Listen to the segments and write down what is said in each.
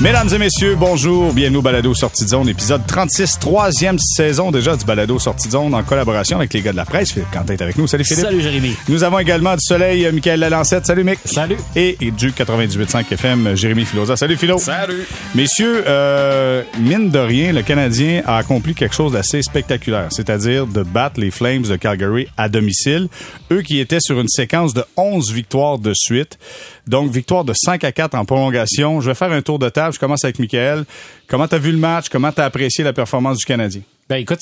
Mesdames et messieurs, bonjour, bienvenue au Balado Sortie de Zone, épisode 36, troisième saison déjà du Balado Sortie de Zone en collaboration avec les gars de la presse. Philippe Quentin est avec nous. Salut Philippe. Salut Jérémy. Nous avons également du soleil, euh, Michael Lalancette. Salut Mick. Salut. Et, et du 98.5 FM, Jérémy Filosa. Salut Philo. Salut. Messieurs, euh, mine de rien, le Canadien a accompli quelque chose d'assez spectaculaire, c'est-à-dire de battre les Flames de Calgary à domicile. Eux qui étaient sur une séquence de 11 victoires de suite. Donc, victoire de 5 à 4 en prolongation. Je vais faire un tour de table. Je commence avec Michael. Comment t'as vu le match? Comment t'as apprécié la performance du Canadien? Ben écoute,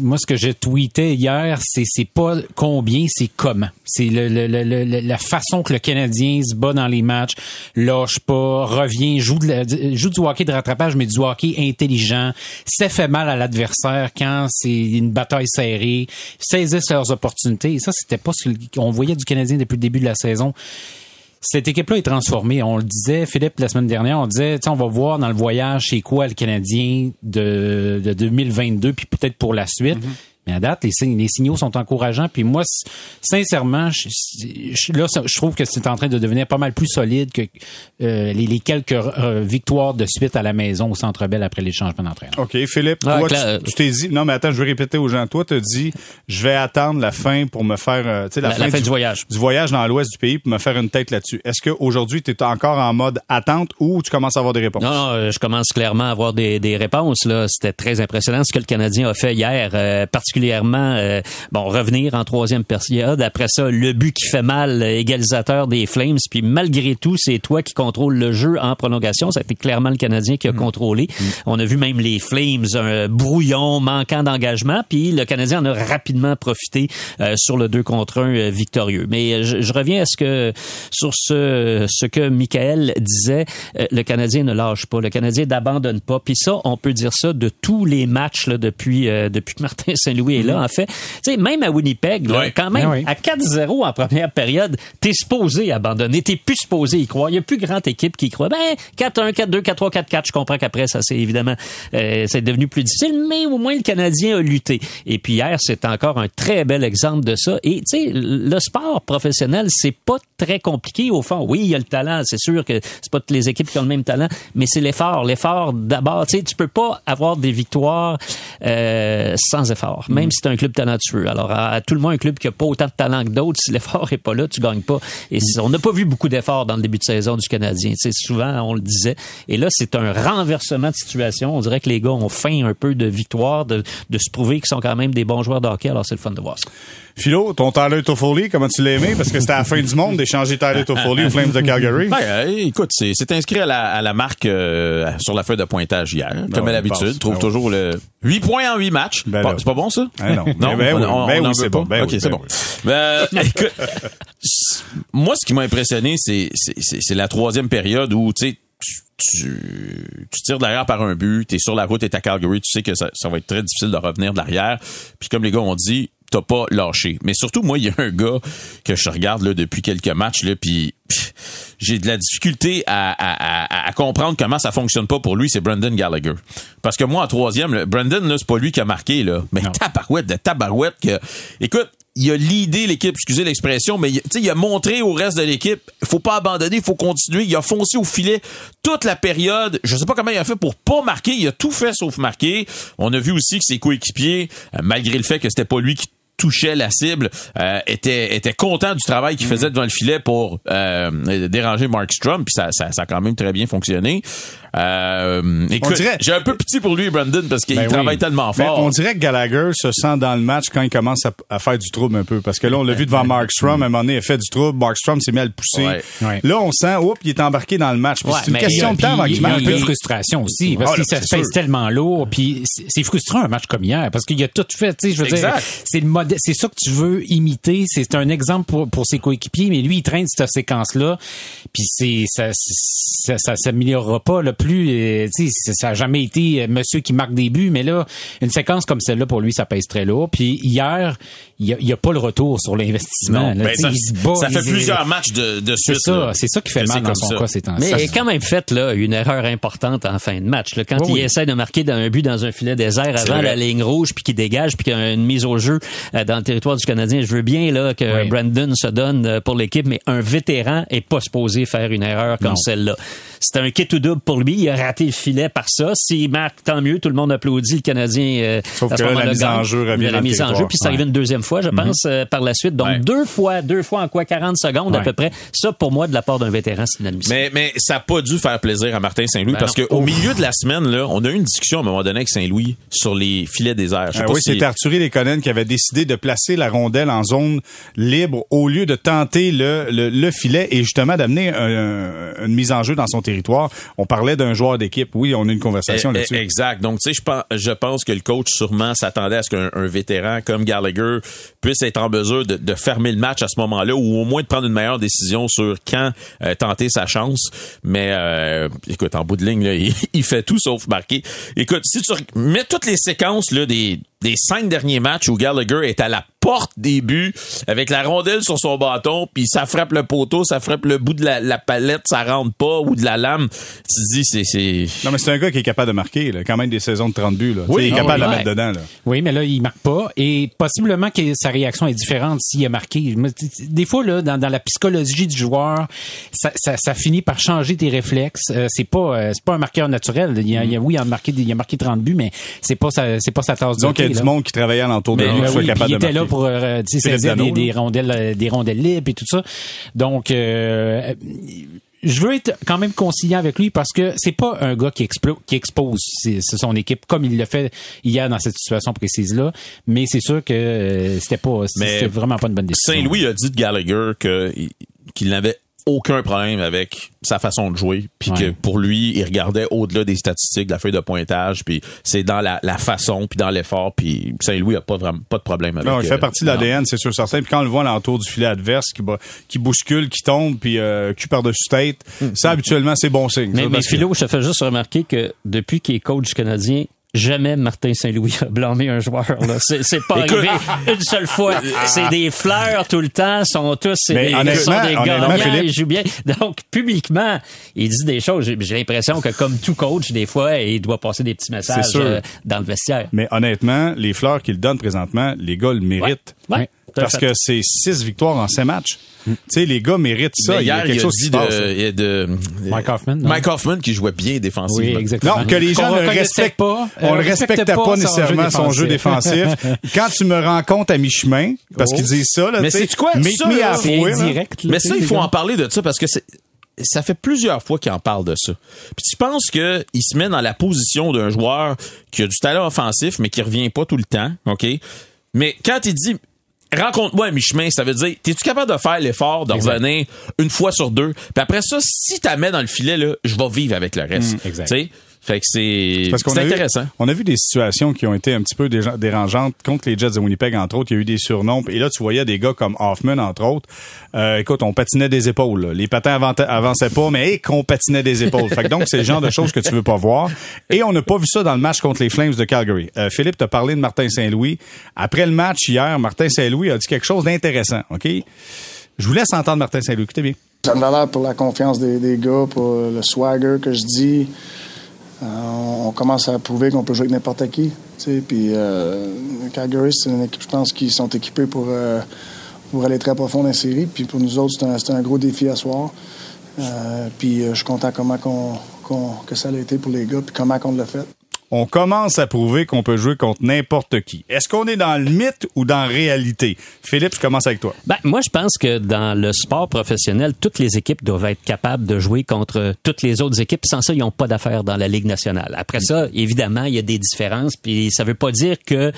moi ce que j'ai tweeté hier, c'est c'est pas combien, c'est comment. C'est le, le, le, la façon que le Canadien se bat dans les matchs, lâche pas, revient, joue, de la, joue du hockey de rattrapage, mais du hockey intelligent, ça fait mal à l'adversaire quand c'est une bataille serrée, saisissent leurs opportunités. Et ça, c'était pas ce qu'on voyait du Canadien depuis le début de la saison cette équipe-là est transformée. On le disait, Philippe, la semaine dernière, on disait, on va voir dans le voyage chez quoi le Canadien de, de 2022, puis peut-être pour la suite. Mm-hmm. Mais à date, les, les signaux sont encourageants. Puis moi, sincèrement, je, là, je trouve que c'est en train de devenir pas mal plus solide que euh, les, les, quelques euh, victoires de suite à la maison au Centre Bell après les changements d'entraîneur. OK, Philippe, toi, tu t'es dit... Non, mais attends, je vais répéter aux gens. Toi, tu dit, je vais attendre la fin pour me faire... Euh, la, la, fin, du, voyage. Du voyage dans l'ouest du pays pour me faire une tête là-dessus. Est-ce qu'aujourd'hui, tu es encore en mode attente ou tu commences à avoir des réponses? Non, non je commence clairement à avoir des, des réponses. Là, C'était très impressionnant ce que le Canadien a fait hier, particulièrement particulièrement euh, bon revenir en troisième période. Après ça, le but qui fait mal, égalisateur des Flames. Puis malgré tout, c'est toi qui contrôle le jeu en prolongation. Ça a été clairement le Canadien qui a mm. contrôlé. Mm. On a vu même les Flames un brouillon, manquant d'engagement. Puis le Canadien en a rapidement profité euh, sur le 2 contre 1 euh, victorieux. Mais je, reviens à ce que sur ce ce que Michael disait. le Canadien ne lâche pas. Le Canadien n'abandonne pas. Puis ça, on peut dire ça de tous les matchs là, depuis depuis que Martin Saint-Louis et là, en fait. Tu sais, même à Winnipeg, quand même, ben à 4-0 en première période, t'es supposé abandonner, t'es plus supposé y croire. Il y a plus grande équipe qui y croit. Ben, 4-1, 4-2, 4-3, 4-4, je comprends qu'après, ça, c'est évidemment, euh, c'est devenu plus difficile, mais au moins, le Canadien a lutté. Et puis hier, c'est encore un très bel exemple de ça. Et, tu sais, le sport professionnel, c'est pas très compliqué, au fond. Oui, il y a le talent. C'est sûr que c'est pas toutes les équipes qui ont le même talent, mais c'est l'effort. L'effort, d'abord, tu sais, tu peux pas avoir des victoires euh, sans effort même si c'est un club talentueux. Alors, à, tout le monde, un club qui a pas autant de talent que d'autres, si l'effort est pas là, tu gagnes pas. Et on n'a pas vu beaucoup d'efforts dans le début de saison du Canadien. C'est souvent, on le disait. Et là, c'est un renversement de situation. On dirait que les gars ont faim un peu de victoire, de, de se prouver qu'ils sont quand même des bons joueurs de hockey. Alors, c'est le fun de voir ça. Philo, ton Tyler Toffoli, comment tu l'as aimé? Parce que c'était à la fin du monde d'échanger Tyler Toffoli aux Flames de Calgary. Ben, euh, écoute, c'est inscrit à la, à la marque euh, sur la feuille de pointage hier. Ben comme à l'habitude, trouve ben toujours le 8 points en 8 matchs. Ben c'est pas bon, ça? Ah non. non, ben, on, oui, c'est bon. Ok, c'est bon. écoute, moi, ce qui m'a impressionné, c'est la troisième période où, tu sais, tu, tu, tires derrière par un but, tu es sur la route, tu à Calgary, tu sais que ça, ça va être très difficile de revenir de l'arrière. Puis comme les gars ont dit, t'as pas lâché. Mais surtout, moi, il y a un gars que je regarde là, depuis quelques matchs, là, puis j'ai de la difficulté à, à, à, comprendre comment ça fonctionne pas pour lui, c'est Brendan Gallagher. Parce que moi, en troisième, Brendan, là, c'est pas lui qui a marqué, là. Mais tabarouette de tabarouette que. Écoute, il a l'idée l'équipe, excusez l'expression, mais il a montré au reste de l'équipe, faut pas abandonner, il faut continuer. Il a foncé au filet toute la période. Je sais pas comment il a fait pour pas marquer. Il a tout fait sauf marquer. On a vu aussi que ses coéquipiers, euh, malgré le fait que c'était pas lui qui touchait la cible, euh, était, était content du travail qu'il faisait devant le filet pour euh, déranger Mark Strum, puis ça, ça, ça, a quand même très bien fonctionné. Euh, écoute, j'ai un peu pitié pour lui, Brandon, parce qu'il ben travaille tellement fort. on dirait que Gallagher se sent dans le match quand il commence à, faire du trouble un peu, parce que là, on l'a vu devant Mark Strum, à un moment donné, il a fait du trouble, Mark Strum s'est mis à le pousser. Là, on sent, oups, il est embarqué dans le match. c'est une question de temps avant qu'il Il y a un peu de frustration aussi, parce ah, qu'il se pèse tellement lourd, puis c'est frustrant un match comme hier, parce qu'il a tout fait, tu sais, je veux dire, c'est le c'est ça que tu veux imiter, c'est un exemple pour, pour ses coéquipiers, mais lui, il traîne cette séquence-là, puis c'est, ça, ça, ça s'améliorera pas, le plus, euh, ça a jamais été euh, monsieur qui marque des buts, mais là, une séquence comme celle-là, pour lui, ça pèse très lourd. Puis hier, il n'y a, a, pas le retour sur l'investissement. Ben, ça, il se bat, ça fait plusieurs matchs de, de suite. C'est ça, c'est ça qui fait mal dans son cas ces temps Mais il a quand même fait là, une erreur importante en fin de match. Là, quand il essaie de marquer un but dans un filet désert avant la ligne rouge, puis qu'il dégage, puis qu'il y a une mise au jeu euh, dans le territoire du Canadien. Je veux bien là que Brandon se donne pour l'équipe, mais un vétéran est pas supposé faire une erreur comme celle-là. C'était un kit ou double pour lui. Il a raté le filet par ça. S'il marque, tant mieux, tout le monde applaudit. Le Canadien. euh, Sauf à que ce là, la mise en jeu revient La mise en jeu, puis c'est arrivé une deuxième fois, je pense, euh, par la suite. Donc Ouais. deux fois, deux fois en quoi 40 secondes à peu près. Ça, pour moi, de la part d'un vétéran, c'est inadmissible. Mais, mais ça n'a pas dû faire plaisir à Martin Saint-Louis Ben parce qu'au milieu de la semaine, là, on a eu une discussion à un moment donné avec Saint-Louis sur les filets déserts. Je sais Ah oui, si- c'est Arthurie Lekonen qui avait décidé de placer la rondelle en zone libre au lieu de tenter le, le, le filet et justement d'amener un- une mise en jeu dans son territoire. On parlait d'un joueur d'équipe. Oui, on a une conversation Eh, eh, là-dessus. Exact. Donc, tu sais, je pense, je pense que le coach sûrement s'attendait à ce qu'un un vétéran comme Gallagher puisse être en mesure de, de fermer le match à ce moment-là ou au moins de prendre une meilleure décision sur quand euh, tenter sa chance. Mais euh, écoute, en bout de ligne, là, il, il fait tout sauf marquer. Écoute, si tu mets toutes les séquences là, des, des cinq derniers matchs où Gallagher est à la porte des buts avec la rondelle sur son bâton, puis ça frappe le poteau, ça frappe le bout de la, la palette, ça rentre pas, ou de la lame. Tu te dis, c'est... c'est... Non, mais c'est un gars qui est capable de marquer, là, quand même des saisons de 30 buts. Là. Oui, il est ah capable oui, de la ouais. mettre dedans. Là. Oui, mais là, il marque pas. Et possiblement que sa réaction est différente s'il a marqué. Des fois, là, dans, dans la psychologie du joueur, ça, ça, ça finit par changer tes réflexes. Euh, c'est pas euh, c'est pas un marqueur naturel. Il a, il a- oui, il a marqué il a marqué 30 buts, mais c'est pas sa c'est pas sa tasse de Disons qu'il y a thé, du là. monde qui travaillait alentour de Mais, lui, Ben qui soit oui, capable il de était là marquer. Pour euh, saisir des, des rondelles euh, des rondelles libres et tout ça. Donc euh, je veux être quand même conciliant avec lui parce que c'est pas un gars qui, expose son équipe comme il l'a fait hier dans cette situation précise là, mais c'est sûr que c'était pas c'était vraiment pas une bonne décision. Saint-Louis a dit de Gallagher que- qu'il n'avait aucun problème avec sa façon de jouer, puis Ouais. que pour lui, il regardait au-delà des statistiques, de la feuille de pointage, puis c'est dans la, la façon, puis dans l'effort, puis Saint-Louis a pas vraiment pas de problème avec. Non, il euh, fait partie de l'ADN, c'est sûr certain. Puis quand on le voit l'entour du filet adverse, qui, bat- qui bouscule, qui tombe, puis euh, cul par-dessus tête, ça habituellement c'est bon signe. Mais, ça, mais Philo, je te fais juste remarquer que depuis qu'il est coach canadien, jamais Martin Saint-Louis a blâmé un joueur. C'est, pas Écoute- arrivé une seule fois. C'est des fleurs tout le temps, sont tous c'est Mais des, honnêtement- sont des honnêtement, gagnants, Philippe- ils jouent bien. Donc, publiquement, il dit des choses. J'ai, l'impression que comme tout coach, des fois, il doit passer des petits messages euh, dans le vestiaire. Mais honnêtement, les fleurs qu'il donne présentement, les gars le méritent. Ouais, Ouais. Parce fait. que c'est six victoires en cinq matchs. Tu sais, les gars méritent ça. Mais il y a hier, quelque il a chose qui passe. de, il y a de- Mike Hoffman, non? Mike Hoffman qui jouait bien défensivement. Oui, exactement. Non, que les gens ne respectent pas, On euh, le respectait pas, nécessairement son jeu défensif. Quand tu me rends compte à mi-chemin, parce Oh. qu'ils disent ça, là, Mais tu sais, sais-tu quoi? Ça, me là, C'est là. Mais ça, il faut en parler de ça parce que c'est ça fait plusieurs fois qu'il en parle de ça. Puis tu penses que il se met dans la position d'un joueur qui a du talent offensif mais qui revient pas tout le temps, OK? Mais quand il dit rencontre-moi à mi-chemin, ça veut dire t'es-tu capable de faire l'effort de revenir une fois sur deux? Puis après ça, si tu mets dans le filet là, je vais vivre avec le reste. Mm, exact. Fait que c'est Parce qu'on c'est a eu- intéressant. on a vu des situations qui ont été un petit peu dérangeantes contre les Jets de Winnipeg, entre autres. Il y a eu des surnoms. Et là, tu voyais des gars comme Hoffman, entre autres. Euh, écoute, on patinait des épaules. là. Les patins avançaient pas, mais hey, qu'on patinait des épaules. fait que donc, c'est le genre de choses que tu veux pas voir. Et on n'a pas vu ça dans le match contre les Flames de Calgary. Euh, Philippe t'a parlé de Martin Saint-Louis. Après le match hier, Martin Saint-Louis a dit quelque chose d'intéressant. OK? Je vous laisse entendre Martin Saint-Louis. Écoutez bien. Ça me valeur pour la confiance des, des gars, pour le swagger que je dis. Euh, on commence à prouver qu'on peut jouer avec n'importe qui. Puis euh, Calgary, c'est une équipe, je pense, qui sont équipés pour, euh, pour aller très profond dans les séries. Puis pour nous autres, c'est un, un gros défi à soir. Puis je suis content comment qu'on, que ça a été pour les gars, puis comment qu'on l'a fait. On commence à prouver qu'on peut jouer contre n'importe qui. Est-ce qu'on est dans le mythe ou dans la réalité? Philippe, je commence avec toi. Ben, moi, je pense que dans le sport professionnel, toutes les équipes doivent être capables de jouer contre toutes les autres équipes. Sans ça, ils n'ont pas d'affaires dans la Ligue nationale. Après ça, évidemment, il y a des différences, puis ça veut pas dire que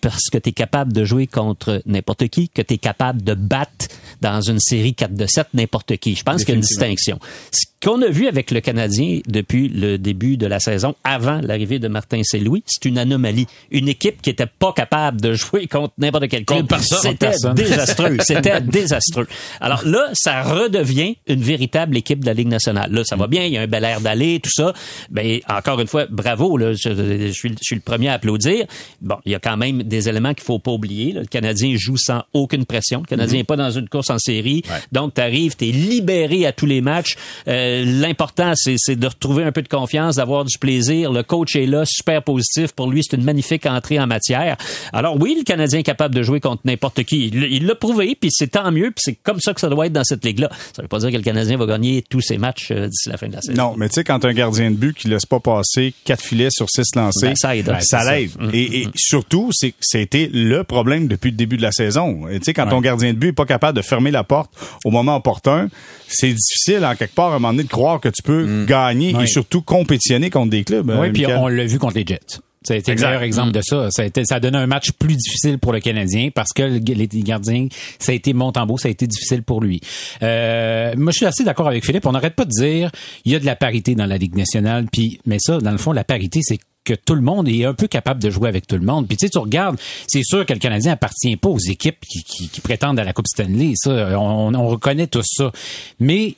parce que tu es capable de jouer contre n'importe qui, que tu es capable de battre dans une série 4 de 7 n'importe qui. Je pense qu'il y a une distinction. Ce qu'on a vu avec le Canadien depuis le début de la saison, avant l'arrivée de Martin Saint-Louis, c'est une anomalie. Une équipe qui était pas capable de jouer contre n'importe quel club. C'était désastreux. C'était désastreux. Alors là, ça redevient une véritable équipe de la Ligue nationale. Là, ça va bien, il y a un bel air d'aller, tout ça. Ben, encore une fois, bravo, là, je, je suis, je suis le premier à applaudir. Bon, il y a quand même des éléments qu'il faut pas oublier. là. Le Canadien joue sans aucune pression. Le Canadien n'est pas dans une course course en série. Donc, tu arrives, tu es libéré à tous les matchs. Euh, L'important, c'est de retrouver un peu de confiance, d'avoir du plaisir. Le coach est là, super positif. Pour lui, c'est une magnifique entrée en matière. Alors oui, le Canadien est capable de jouer contre n'importe qui. Il l'a prouvé, puis c'est tant mieux, puis c'est comme ça que ça doit être dans cette ligue-là. Ça veut pas dire que le Canadien va gagner tous ses matchs euh, d'ici la fin de la saison. Non, mais tu sais, quand un gardien de but qui laisse pas passer quatre filets sur six lancés, Ben, ça aide. ben, ça l'aide. ça. Mm, Et, et surtout, c'est c'était le problème depuis le début de la saison. Tu sais, quand ton gardien de but est pas capable de fermer la porte au moment opportun, c'est difficile en quelque part à un moment donné de croire que tu peux gagner et surtout compétitionner contre des clubs. Oui, euh, puis on l'a vu contre les Jets. Ça a été Exact. le meilleur exemple de ça. Ça a, été, ça a donné un match plus difficile pour le Canadien parce que le- les gardiens, ça a été Montembeau, ça a été difficile pour lui. Euh, moi, je suis assez d'accord avec Philippe. On n'arrête pas de dire il y a de la parité dans la Ligue nationale. Puis, mais ça, dans le fond, la parité, c'est que tout le monde est un peu capable de jouer avec tout le monde. Puis tu sais, tu regardes, c'est sûr que le Canadien appartient pas aux équipes qui, qui, qui prétendent à la Coupe Stanley. Ça, on, on reconnaît tout ça. Mais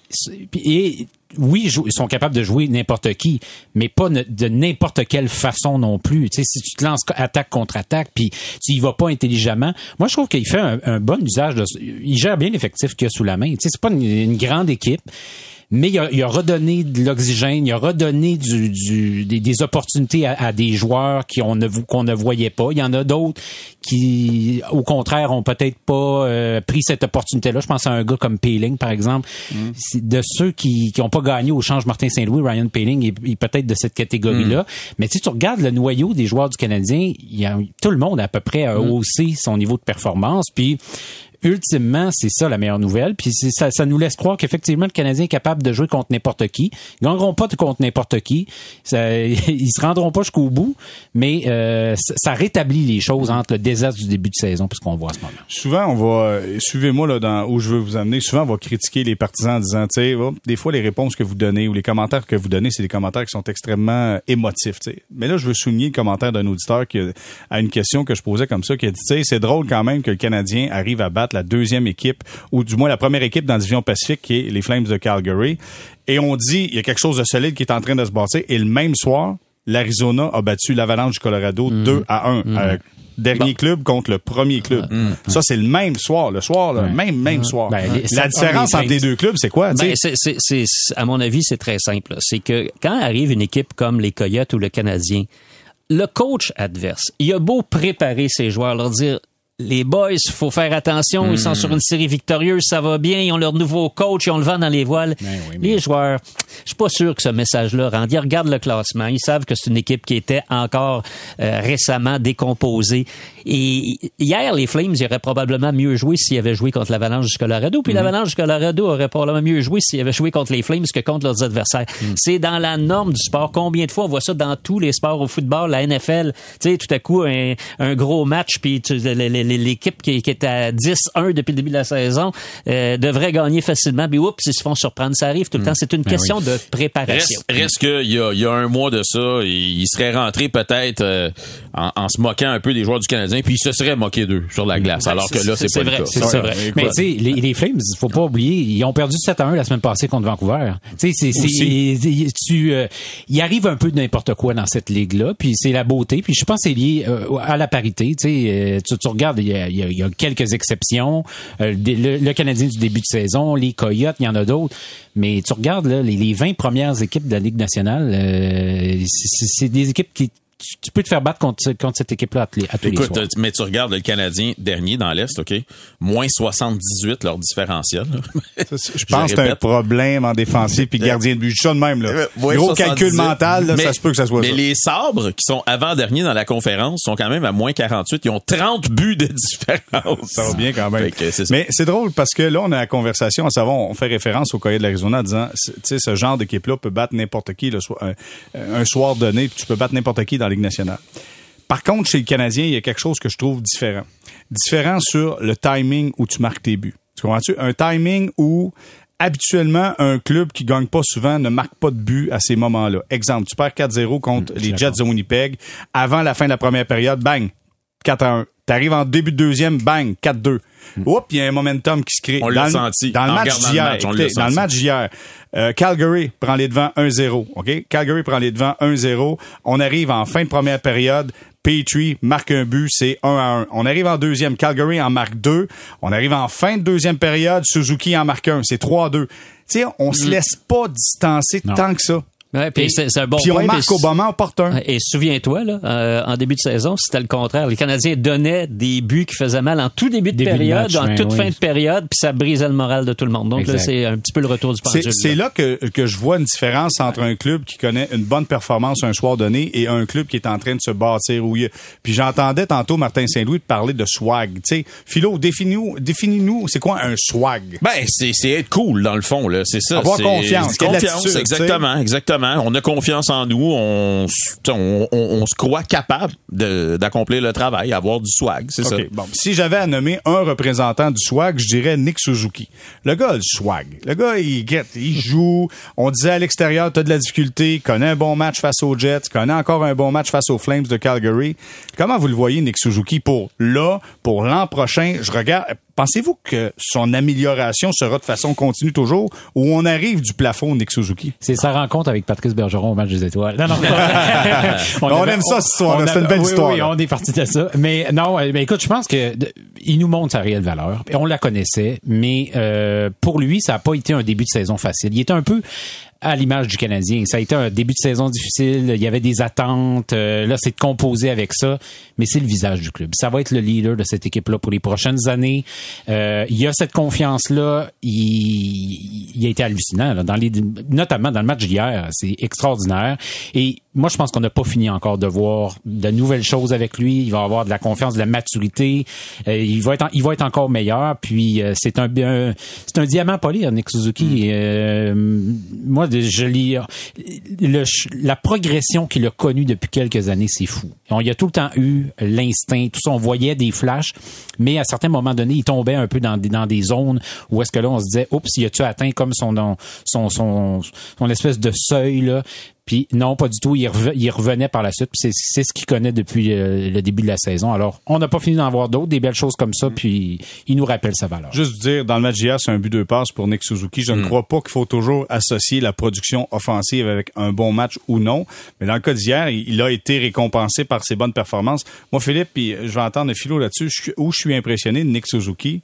et oui, ils sont capables de jouer n'importe qui, mais pas de n'importe quelle façon non plus. Tu sais, si tu te lances attaque contre attaque, puis tu y vas pas intelligemment, moi je trouve qu'il fait un, un bon usage de, il gère bien l'effectif qu'il a sous la main. Tu sais, c'est pas une, une grande équipe. Mais il a, il a redonné de l'oxygène, il a redonné du, du- des, des opportunités à, à des joueurs qui on ne qu'on ne voyait pas. Il y en a d'autres qui, au contraire, ont peut-être pas euh, pris cette opportunité-là. Je pense à un gars comme Peeling, par exemple. C'est De ceux qui qui ont pas gagné au change Martin Saint-Louis, Ryan Peeling est, est peut-être de cette catégorie-là. Mais tu sais, tu regardes le noyau des joueurs du Canadien, il y a, tout le monde à peu près a haussé son niveau de performance. Puis ultimement, c'est ça la meilleure nouvelle. Puis ça, ça nous laisse croire qu'effectivement, le Canadien est capable de jouer contre n'importe qui. Ils gagneront pas contre n'importe qui. Ça, ils se rendront pas jusqu'au bout, mais euh, ça, rétablit les choses entre le désastre du début de saison puis ce qu'on voit en ce moment. Souvent, on va, euh, suivez-moi là dans où je veux vous amener. Souvent, on va critiquer les partisans en disant, tu sais, oh, des fois les réponses que vous donnez ou les commentaires que vous donnez, c'est des commentaires qui sont extrêmement euh, émotifs. Mais là, je veux souligner le commentaire d'un auditeur qui a, à une question que je posais comme ça, qui a dit, tu sais, c'est drôle quand même que le Canadien arrive à battre la deuxième équipe ou du moins la première équipe dans la division Pacifique, qui est les Flames de Calgary. Et on dit, il y a quelque chose de solide qui est en train de se bâtir. Et le même soir, l'Arizona a battu l'Avalanche du Colorado 2 à 1. Euh, dernier club contre le premier club. Ça, c'est le même soir. Le soir, le même, même soir. Ben, la différence entre les deux clubs, c'est quoi? Ben, à mon avis, c'est très simple. C'est que quand arrive une équipe comme les Coyotes ou le Canadien, le coach adverse, il a beau préparer ses joueurs, leur dire les boys, faut faire attention, ils sont sur une série victorieuse, ça va bien, ils ont leur nouveau coach, ils ont le vent dans les voiles. Ben oui, mais- Les joueurs, je suis pas sûr que ce message-là rende. Ils regardent le classement, ils savent que c'est une équipe qui était encore euh, récemment décomposée. Et hier, les Flames, ils auraient probablement mieux joué s'ils avaient joué contre l'Avalanche du Colorado, puis l'Avalanche du Colorado aurait probablement mieux joué s'ils avaient joué contre les Flames que contre leurs adversaires. C'est dans la norme du sport. Combien de fois on voit ça dans tous les sports au football, la NFL, tu sais, tout à coup un, un gros match, puis tu- le- le- le- l'équipe qui, qui est à 10-1 depuis le début de la saison euh, devrait gagner facilement, puis oups, ils se font surprendre. Ça arrive tout le temps. C'est une question de préparation. Reste, reste qu'il y a, il y a un mois de ça, il, serait rentré peut-être euh, en, en se moquant un peu des joueurs du Canadien, puis il se serait moqué d'eux sur la glace, alors que là, c'est pas le vrai, cas. c'est c'est vrai. Mais tu sais, les, les Flames, faut pas oublier, ils ont perdu 7 à 1 la semaine passée contre Vancouver. Tu sais, c'est, c'est, tu, euh, il arrive un peu de n'importe quoi dans cette ligue-là, puis c'est la beauté, puis je pense que c'est lié à la parité. Tu sais, tu, tu regardes, il y a, quelques exceptions. Euh, le, Canadien du début de saison, les Coyotes, il y en a d'autres. Mais tu regardes là, les, les 20 premières équipes de la Ligue nationale, euh, c'est des équipes qui tu, tu peux te faire battre contre, contre cette équipe-là à, tous les- à tous les Écoute, soirs. euh, mais tu regardes le Canadien dernier dans l'Est, OK? Moins 78 leur différentiel. là. Je pense que c'est un problème en défensif puis gardien de but. Ça de même, là. Ouais, Gros 78. calcul mental, là, Mais- ça se peut que ça soit mais ça. les sabres qui sont avant-dernier dans la conférence sont quand même à moins 48. Ils ont 30 buts de différence. Ça va bien quand même. Que. Mais c'est drôle parce que là, on a la conversation, on fait référence au Coyote de l'Arizona en disant, tu sais, ce genre d'équipe-là peut battre n'importe qui le soir, un, un soir donné, puis tu peux battre n'importe qui dans la Ligue nationale. Par contre, chez le Canadien, il y a quelque chose que je trouve différent. Différent sur le timing où tu marques tes buts. Tu comprends-tu? Un timing où habituellement, un club qui gagne pas souvent ne marque pas de but à ces moments-là. Exemple, tu perds 4-0 contre les Jets de Winnipeg. Avant la fin de la première période, bang, 4 à 1. T'arrives en début de deuxième, bang, 4-2. Oups, il y a un momentum qui se crée. On Dans l'a le- senti. Dans le En match d'hier, dans le match d'hier, euh, Calgary prend les devants 1-0. OK? Calgary prend les devants 1-0. On arrive en fin de première période. Petrie marque un but, c'est 1 à 1. On arrive en deuxième, Calgary en marque 2. On arrive en fin de deuxième période, Suzuki en marque 1, c'est 3 à 2. Tu sais, on se laisse pas distancer Non. tant que ça. Ouais, puis c'est c'est un bon Puis on point, marque mais- au moment opportun. Et souviens-toi, là, euh, en début de saison, c'était le contraire. Les Canadiens donnaient des buts qui faisaient mal en tout début de Début de période, match, en ouais, toute oui. fin de période, puis ça brisait le moral de tout le monde. Donc là, c'est un petit peu le retour du C'est pendule. c'est là que, que je vois une différence entre un club qui connaît une bonne performance un soir donné et un club qui est en train de se bâtir. Où il y a- Puis j'entendais tantôt Martin Saint-Louis parler de swag. Tu sais, Philo, définis-nous, définis-nous, c'est quoi un swag? Ben, c'est, c'est être cool, dans le fond, là. C'est ça. Avoir confiance, Confiance, attitude, exactement, exactement. On a confiance en nous. On, s- t'sais, on, on, on se croit capable de, d'accomplir le travail, avoir du swag, c'est ça. OK, bon. Si j'avais à nommer un représentant du swag, je dirais Nick Suzuki. Le gars a le swag. Le gars, il get, il joue. On disait à l'extérieur, t'as de la difficulté, connaît un bon match face aux Jets, connaît encore un bon match face aux Flames de Calgary. Comment vous le voyez, Nick Suzuki, pour là, pour l'an prochain? Je regarde. Pensez-vous que son amélioration sera de façon continue toujours ou on arrive du plafond, Nick Suzuki? C'est sa rencontre avec Patrice Bergeron au match des étoiles. Non, non. On aime ça, cette histoire-là. on C'est une belle oui, histoire, Oui, on est parti de ça. Mais non, euh, ben, écoute, je pense que il nous montre sa réelle valeur. On la connaissait, mais euh, pour lui, ça n'a pas été un début de saison facile. Il était un peu à l'image du Canadien. Ça a été un début de saison difficile. Il y avait des attentes. Euh, là, c'est de composer avec ça. Mais c'est le visage du club. Ça va être le leader de cette équipe-là pour les prochaines années. Euh, il y a cette confiance-là. Il, il a été hallucinant, là, dans les, notamment dans le match d'hier. C'est extraordinaire. Et moi, je pense qu'on n'a pas fini encore de voir de nouvelles choses avec lui. Il va avoir de la confiance, de la maturité. Euh, il va être, en- il va être encore meilleur. Puis euh, c'est un, un- c'est un diamant poli, Nick Suzuki. Euh, moi, je lis le, la progression qu'il a connue depuis quelques années, c'est fou. On, il a tout le temps eu l'instinct, tout ça. On voyait des flashs, mais à certains moments donnés, il tombait un peu dans des, dans des zones où est-ce que là, on se disait, oups, il a-tu atteint comme son, son, son, son espèce de seuil là? Puis non, pas du tout. Il, reve- il revenait par la suite. Puis C'est ce qu'il connaît depuis euh, le début de la saison. Alors, on n'a pas fini d'en voir d'autres, des belles choses comme ça. Puis il nous rappelle sa valeur. Juste dire, dans le match d'hier, c'est un but de passe pour Nick Suzuki. Je ne crois pas qu'il faut toujours associer la production offensive avec un bon match ou non. Mais dans le cas d'hier, il a été récompensé par ses bonnes performances. Moi, Philippe, puis je vais entendre Philo là-dessus, où je suis impressionné de Nick Suzuki,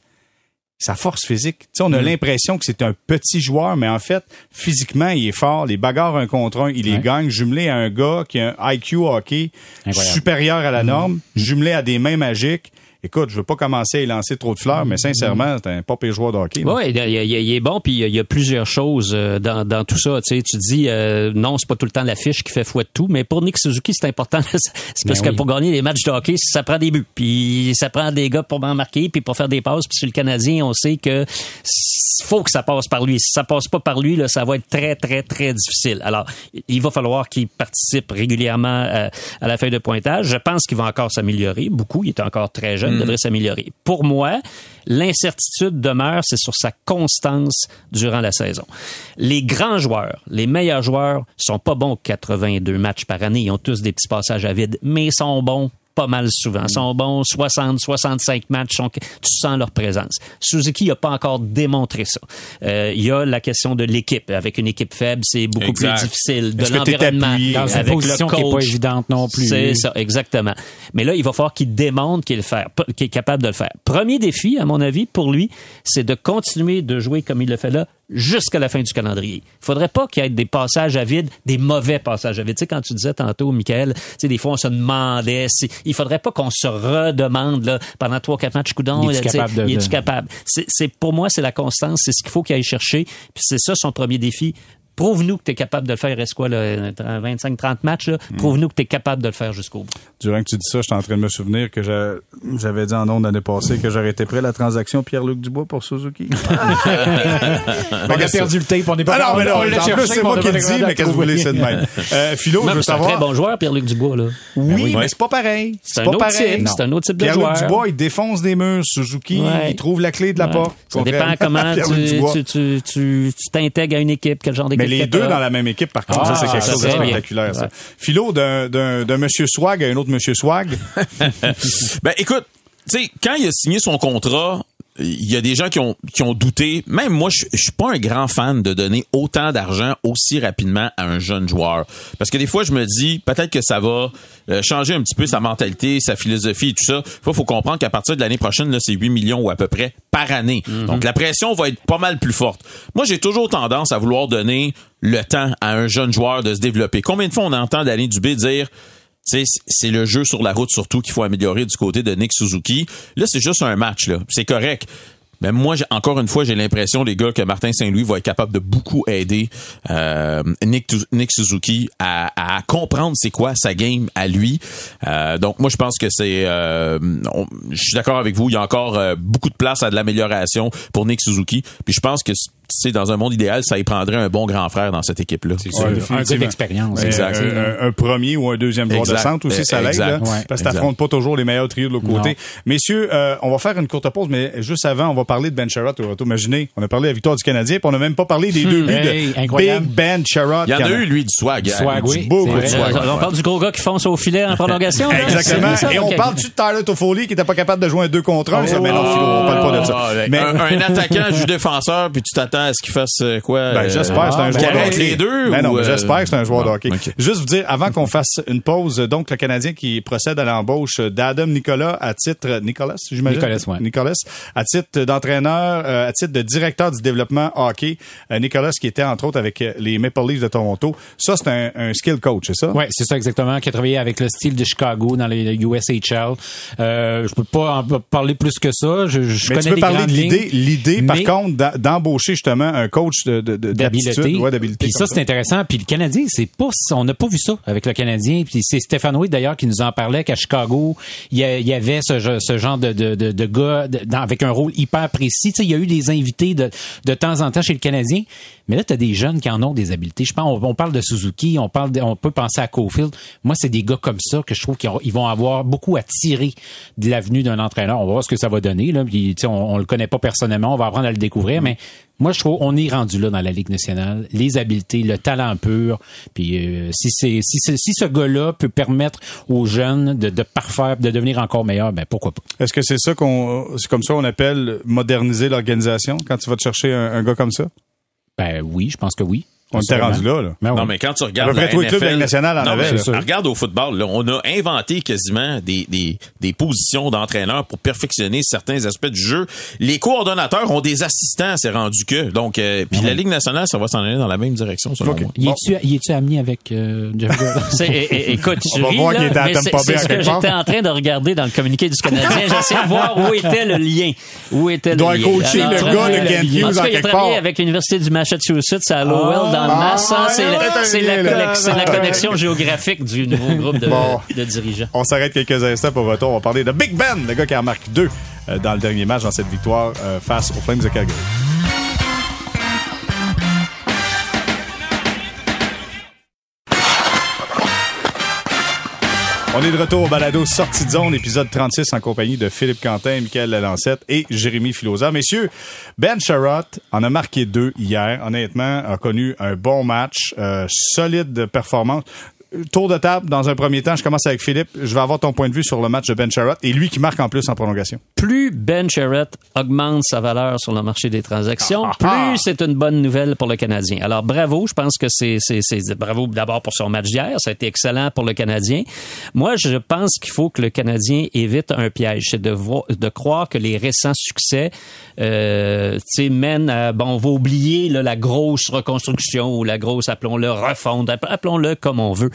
sa force physique. Tu sais, on a l'impression que c'est un petit joueur, mais en fait, physiquement, il est fort. Les bagarres un contre un, il les Ouais. gagne. Jumelé à un gars qui a un IQ hockey Incroyable. supérieur à la norme, jumelé à des mains magiques. Écoute, je veux pas commencer à y lancer trop de fleurs, mais sincèrement, c'est un pas joueur de hockey. Oui, il, il- il est bon, puis il y a- plusieurs choses euh, dans, dans tout ça. Tu sais, tu dis, euh, non, c'est pas tout le temps la fiche qui fait foi de tout, mais pour Nick Suzuki, c'est important. c'est parce Ben que pour gagner les matchs de hockey, ça prend des buts, puis ça prend des gars pour en marquer, puis pour faire des passes. Puis sur le Canadien, on sait que faut que ça passe par lui. Si ça passe pas par lui, là, ça va être très, très, très difficile. Alors, il va falloir qu'il participe régulièrement euh, à la feuille de pointage. Je pense qu'il va encore s'améliorer. Beaucoup, il est encore très jeune, il devrait s'améliorer. Pour moi, l'incertitude demeure, c'est sur sa constance durant la saison. Les grands joueurs, les meilleurs joueurs, sont pas bons 82 matchs par année. Ils ont tous des petits passages à vide, mais ils sont bons pas mal souvent. Ils sont bons 60, 65 matchs. sont- tu sens leur présence. Suzuki n'a pas encore démontré ça. Euh, Il y a la question de l'équipe. Avec une équipe faible, c'est beaucoup Exact. plus difficile. De l'environnement. Dans une avec le position qui n'est pas évidente non plus. C'est ça, exactement. Mais là, il va falloir qu'il démontre qu'il qu'il est capable de le faire. Premier défi, à mon avis, pour lui, c'est de continuer de jouer comme il le fait là jusqu'à la fin du calendrier. Il faudrait pas qu'il y ait des passages à vide, des mauvais passages à vide. Tu sais, quand tu disais tantôt, Michael, tu sais, des fois, on se demandait si, il faudrait pas qu'on se redemande, là, pendant trois, quatre matchs, coudon, Il sais, capable de- il de- capable? C'est, c'est- pour moi, c'est la constance, c'est ce qu'il faut qu'il aille chercher. Puis c'est ça son premier défi. Prouve-nous que tu es capable de le faire. Reste quoi, là, 25-30 matchs, là? Mm. Prouve-nous que tu es capable de le faire jusqu'au bout. Durant que tu dis ça, je suis en train de me souvenir que j'a- j'avais dit en ondes l'année passée que j'aurais été prêt à la transaction Pierre-Luc Dubois pour Suzuki. On a perdu le tape, on n'est pas Ah non, mais non, on c'est moi qui le dis, mais qu'est-ce que vous voulez, c'est de même. Euh, Philo, je veux mais c'est un savoir. très bon joueur, Pierre-Luc Dubois. Là. Oui, oui. mais c'est pas pareil. C'est un pas autre pareil. type, c'est un autre type de Pierre-Luc joueur. Dubois, il défonce des murs. Suzuki, Ouais. il trouve la clé de la Ouais. porte. Ça dépend comment Pierre-Luc tu t'intègres à une équipe, quel genre d'équipe Mais les deux dans la même équipe, par contre, Ah, ça, c'est quelque ça, chose de spectaculaire, ça. Philo, d'un, d'un, d'un monsieur Swag à un autre monsieur Swag. Ben écoute, tu sais, quand il a signé son contrat, il y a des gens qui ont, qui ont douté. Même moi, je, je suis pas un grand fan de donner autant d'argent aussi rapidement à un jeune joueur. Parce que des fois, je me dis, peut-être que ça va euh, changer un petit peu sa mentalité, sa philosophie et tout ça. Il faut comprendre qu'à partir de l'année prochaine, là, c'est 8 millions ou à peu près par année. Donc, la pression va être pas mal plus forte. Moi, j'ai toujours tendance à vouloir donner le temps à un jeune joueur de se développer. Combien de fois on entend Danny Dubé dire c'est le jeu sur la route surtout qu'il faut améliorer du côté de Nick Suzuki. Là, c'est juste un match là, c'est correct. Mais moi, encore une fois, j'ai l'impression, les gars, que Martin Saint-Louis va être capable de beaucoup aider euh, Nick, Suzuki à, comprendre c'est quoi sa game à lui. Euh, donc, moi, je pense que c'est... euh, je suis d'accord avec vous, il y a encore beaucoup de place à de l'amélioration pour Nick Suzuki. Puis je pense que, c'est dans un monde idéal, ça y prendrait un bon grand frère dans cette équipe-là. C'est Ouais, sûr. un gars d'expérience. Exact. euh, Un, un premier ou un deuxième joueur de centre aussi, ça l'aide. Ouais. Parce que t'affrontes pas toujours les meilleurs trios de l'autre côté. Non. Messieurs, euh, on va faire une courte pause, mais juste avant, on va parler de Ben Sherratt au retour. Imaginez, on a parlé de la victoire du Canadien, puis on n'a même pas parlé des deux buts Hey, de incroyable. Big Ben Sherratt. Il y en a eu, lui, du swag. hein. swag, oui. beaucoup de swag. Euh, on parle du gros gars qui fonce au filet en prolongation. là? Exactement. Et on parle du Tyler Toffoli qui était pas capable de jouer un 2 contre 1. ça, mais non, Philo, on parle pas de ça. Ah, un, un attaquant joue défenseur, puis tu t'attends à ce qu'il fasse euh, quoi? Ben, euh, j'espère, c'est un ah, joueur de avec hockey. les deux? Ben non, euh, j'espère que c'est un joueur de hockey. Juste vous dire, avant qu'on fasse une pause, donc le Canadien qui procède à l'embauche d'Adam Nicolas à titre, Nicolas, j'imagine? Nicolas, ouais. Nicolas, à titre d'entraîneur, euh, à titre de directeur du développement hockey. Euh, Nicolas qui était entre autres avec euh, les Maple Leafs de Toronto. Ça, c'est un, un skill coach, c'est ça? Oui, c'est ça exactement, qui a travaillé avec le style de Chicago dans les USHL. Euh, je peux pas en parler plus que ça. Je, je Mais connais tu peux les parler de l'idée, l'idée par contre d'embaucher justement un coach de, d'habileté. ouais, Puis ça, c'est intéressant. Puis le Canadien, c'est pas, on n'a pas vu ça avec le Canadien. Puis c'est Stéphane White, d'ailleurs qui nous en parlait qu'à Chicago, il y, avait ce, ge- ce genre de, de, de, de gars dans- avec un rôle hyper précis. Tu sais, il y a eu des invités de, de temps en temps chez le Canadien. Mais là, tu as des jeunes qui en ont des habiletés. Je pense, on, on parle de Suzuki, on parle, de- on peut penser à Cofield. Moi, c'est des gars comme ça que je trouve qu'ils ont- ils vont avoir beaucoup à tirer de l'avenue d'un entraîneur. On va voir ce que ça va donner. Là. Puis, on, on le connaît pas personnellement, on va apprendre à le découvrir. Mais moi, je trouve on est rendu là dans la Ligue nationale. Les habiletés, le talent pur. Puis euh, si c'est si, c'est- si ce gars-là peut permettre aux jeunes de, de parfaire, de devenir encore meilleurs, ben pourquoi pas? Est-ce que c'est ça qu'on, c'est comme ça qu'on appelle moderniser l'organisation quand tu vas te chercher un, un gars comme ça? Ben oui, je pense que oui. On était rendu là, là. Ben oui. Non, mais quand tu regardes À peu près la tous les clubs de la NFL, Ligue nationale en non, mais sûr. Regarde au football, là, on a inventé quasiment des, des, des positions d'entraîneurs pour perfectionner certains aspects du jeu. Les coordonnateurs ont des assistants, c'est rendu que. Donc, euh, puis la Ligue nationale, ça va s'en aller dans la même direction, selon Ok. moi. Y es-tu y es-tu ami avec euh, Jeff écoute, Tampa c'est- ce que j'étais en train de regarder dans le communiqué du Canadien. J'essayais de voir où était le lien. Où était le doit lien. coacher Alors, le euh, gars de Kent Hughes En quelque part. avec l'Université du Massachusetts à Lowell dans le Ah, hein. C'est la- connexion géographique du nouveau groupe de, Bon. de dirigeants. On s'arrête quelques instants pour retour. On va parler de Big Ben, le gars qui en marque deux euh, dans le dernier match dans cette victoire euh, face aux Flames de Calgary. On est de retour au balado Sortie de zone, épisode 36 en compagnie de Philippe Quentin, Michael Lalancette et Jérémy Filosa. Messieurs, Ben Sherratt en a marqué deux hier. Honnêtement, a connu un bon match, euh, solide performance. Tour de table, dans un premier temps, je commence avec Philippe. Je vais avoir ton point de vue sur le match de Ben Sherratt et lui qui marque en plus en prolongation. plus Ben Sherratt augmente sa valeur sur le marché des transactions, Ah, ah. plus c'est une bonne nouvelle pour le Canadien. Alors bravo, je pense que c'est c'est c'est bravo d'abord pour son match d'hier, ça a été excellent pour le Canadien. Moi, je pense qu'il faut que le Canadien évite un piège, c'est de voir, de croire que les récents succès euh, mènent à bon, on va oublier là, la grosse reconstruction ou la grosse appelons-le refonte, app- appelons-le comme on veut.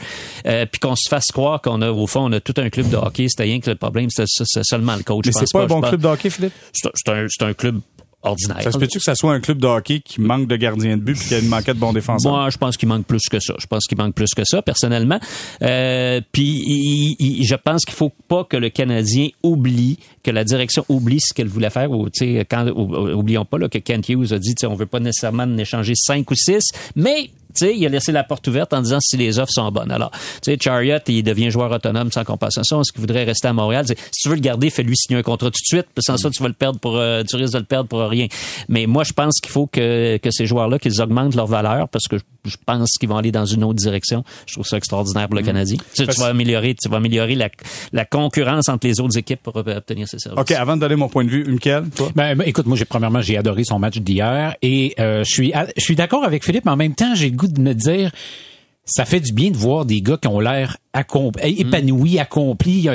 Euh, puis qu'on se fasse croire qu'on a au fond on a tout un club de hockey, c'était rien que le problème c'est c'est seulement le coach. Mais c'est pas un bon club de hockey, Philippe? c'est un- c'est un, club ordinaire. Ça se peut-tu que ça soit un club de hockey qui manque de gardien de but puis qu'il y a une manquette de bons défenseurs? Moi, je pense qu'il manque plus que ça. Je pense qu'il manque plus que ça, personnellement. Euh, puis, il- il- je pense qu'il faut pas que le Canadien oublie, que la direction oublie ce qu'elle voulait faire. Ou, tu sais, quand, ou- ou- oublions pas là, que Kent Hughes a dit, tu sais, on veut pas nécessairement en échanger cinq ou six, mais sais, il a laissé la porte ouverte en disant si les offres sont bonnes. Alors, tu sais, Chariot, il devient joueur autonome sans compensation. Est-ce qu'il voudrait rester à Montréal? si tu veux le garder, fais-lui signer un contrat tout de suite. Sans ça, tu vas le perdre pour, euh, tu risques de le perdre pour rien. Mais moi, je pense qu'il faut que, que ces joueurs-là, qu'ils augmentent leur valeur parce que je pense qu'ils vont aller dans une autre direction. Je trouve ça extraordinaire pour le Canadien. Tu, tu vas améliorer, tu vas améliorer la, la concurrence entre les autres équipes pour obtenir ces services. OK, avant de donner mon point de vue, Michael, toi? Ben, ben, écoute, moi, j'ai premièrement, j'ai adoré son match d'hier et euh, je suis, je suis d'accord avec Philippe, mais en même temps, j'ai de me dire, ça fait du bien de voir des gars qui ont l'air accompli, épanoui, accompli.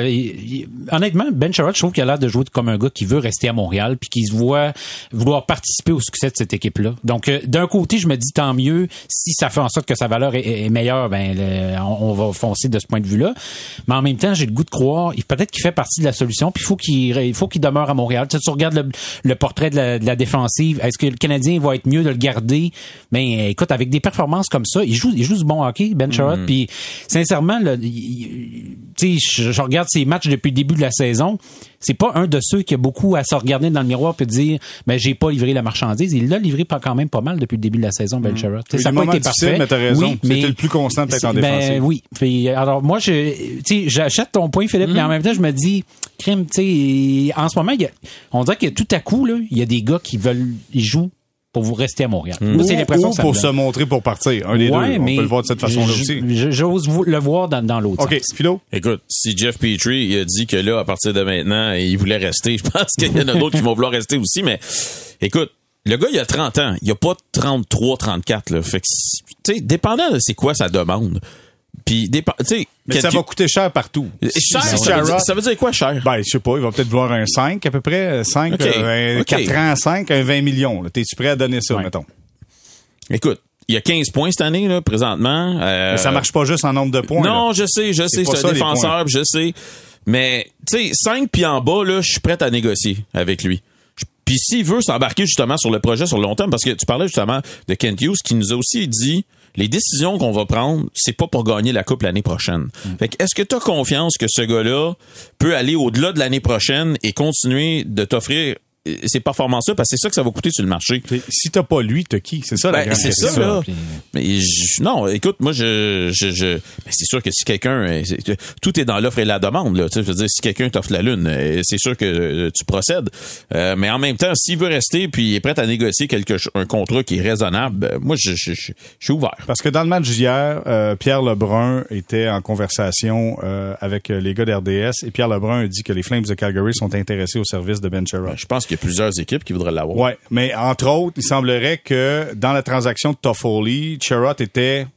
honnêtement, Ben Sherrod, je trouve qu'il a l'air de jouer comme un gars qui veut rester à Montréal puis qui se voit vouloir participer au succès de cette équipe-là. Donc, euh, d'un côté, je me dis tant mieux. Si ça fait en sorte que sa valeur est, meilleure, ben on, va foncer de ce point de vue-là. Mais en même temps, j'ai le goût de croire, peut-être qu'il fait partie de la solution. Puis il faut qu'il il faut qu'il demeure à Montréal. Tu, sais, tu regardes le, portrait de la, défensive. Est-ce que le Canadien va être mieux de le garder? Mais ben, écoute, avec des performances comme ça, il joue, il joue du bon hockey, Ben Sherrod. Mm. Puis sincèrement, le, tu sais, je, regarde ses matchs depuis le début de la saison. C'est pas un de ceux qui a beaucoup à se regarder dans le miroir et dire, mais ben, j'ai pas livré la marchandise. Il l'a livré quand même pas mal depuis le début de la saison, Ben Sherrod. Oui, ça n'a pas été parfait. Mais t'as raison. Oui, C'était le plus constant peut-être en ben, oui. alors moi, je, j'achète ton point, Philippe, mais en mm. même temps, je me dis, crime, tu sais, en ce moment, il y a, on dirait que tout à coup, là, il y a des gars qui veulent, ils jouent pour vous rester à Montréal. Mmh. Ou, ou pour se montrer pour partir. Un des deux. On peut le voir de cette façon-là aussi. J'ose le voir dans, dans l'autre OK. Philo? Écoute, si Jeff Petrie il a dit que là, à partir de maintenant, il voulait rester, je pense qu'il y en a d'autres qui vont vouloir rester aussi, mais écoute, le gars, il a 30 ans. Il a pas 33, 34, là. Fait que, tu sais, dépendant de c'est quoi sa demande. Puis, mais ça va coûter cher partout. Cher, ça, veut dire, quoi, cher? Ben, je sais pas, il va peut-être vouloir un 5 à peu près, 5, euh, un 4 ans à 5, un 20 millions. T'es-tu prêt à donner ça, mettons? Écoute, il y a 15 points cette année, là, présentement. Euh, mais ça marche pas juste en nombre de points. Non, je sais, je sais, c'est un défenseur, je sais. Mais, tu sais, 5 puis en bas, là, je suis prêt à négocier avec lui. Puis s'il veut s'embarquer justement sur le projet sur le long terme, parce que tu parlais justement de Kent Hughes qui nous a aussi dit les décisions qu'on va prendre, c'est pas pour gagner la coupe l'année prochaine. Mm. Fait est-ce que tu as confiance que ce gars-là peut aller au-delà de l'année prochaine et continuer de t'offrir ces performances-là parce que c'est ça que ça va coûter sur le marché. Si t'as pas lui, t'as qui? C'est ça la ben, C'est ça, là. Mais non, écoute, moi, je, je, je ben, c'est sûr que si quelqu'un, euh, tout est dans l'offre et la demande, là. Tu je veux dire, si quelqu'un t'offre la lune, euh, c'est sûr que euh, tu procèdes. mais en même temps, s'il veut rester puis il est prêt à négocier quelque un contrat qui est raisonnable, ben, moi, je, je, je, suis ouvert. Parce que dans le match d'hier, Pierre Lebrun était en conversation avec les gars d'RDS et Pierre Lebrun a dit que les Flames de Calgary sont intéressés au service de Ben Sherrod. je pense que plusieurs équipes qui voudraient l'avoir. Oui, mais entre autres, il semblerait que dans la transaction de Toffoli, Cherot était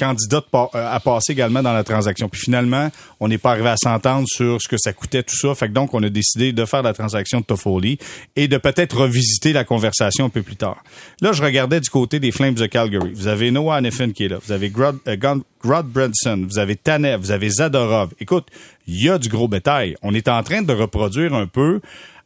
candidat euh, à passer également dans la transaction. Puis finalement, on n'est pas arrivé à s'entendre sur ce que ça coûtait, tout ça. Fait que donc, on a décidé de faire la transaction de Toffoli et de peut-être revisiter la conversation un peu plus tard. Là, je regardais du côté des Flames de Calgary. Vous avez Noah Hannifin qui est là. Vous avez Grod, euh, Branson. Vous avez Tanev. Vous avez Zadorov. Écoute, il y a du gros bétail. On est en train de reproduire un peu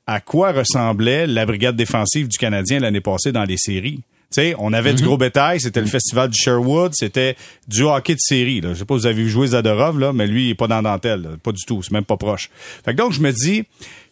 à quoi ressemblait la brigade défensive du Canadien l'année passée dans les séries. sais, on avait du mhm. gros bétail, c'était le festival du Sherwood, c'était du hockey de série. Là. Je sais pas si vous avez vu jouer Zadorov, là, mais lui, il est pas dans dentelle. Pas du tout, c'est même pas proche. Fait que donc, je me dis,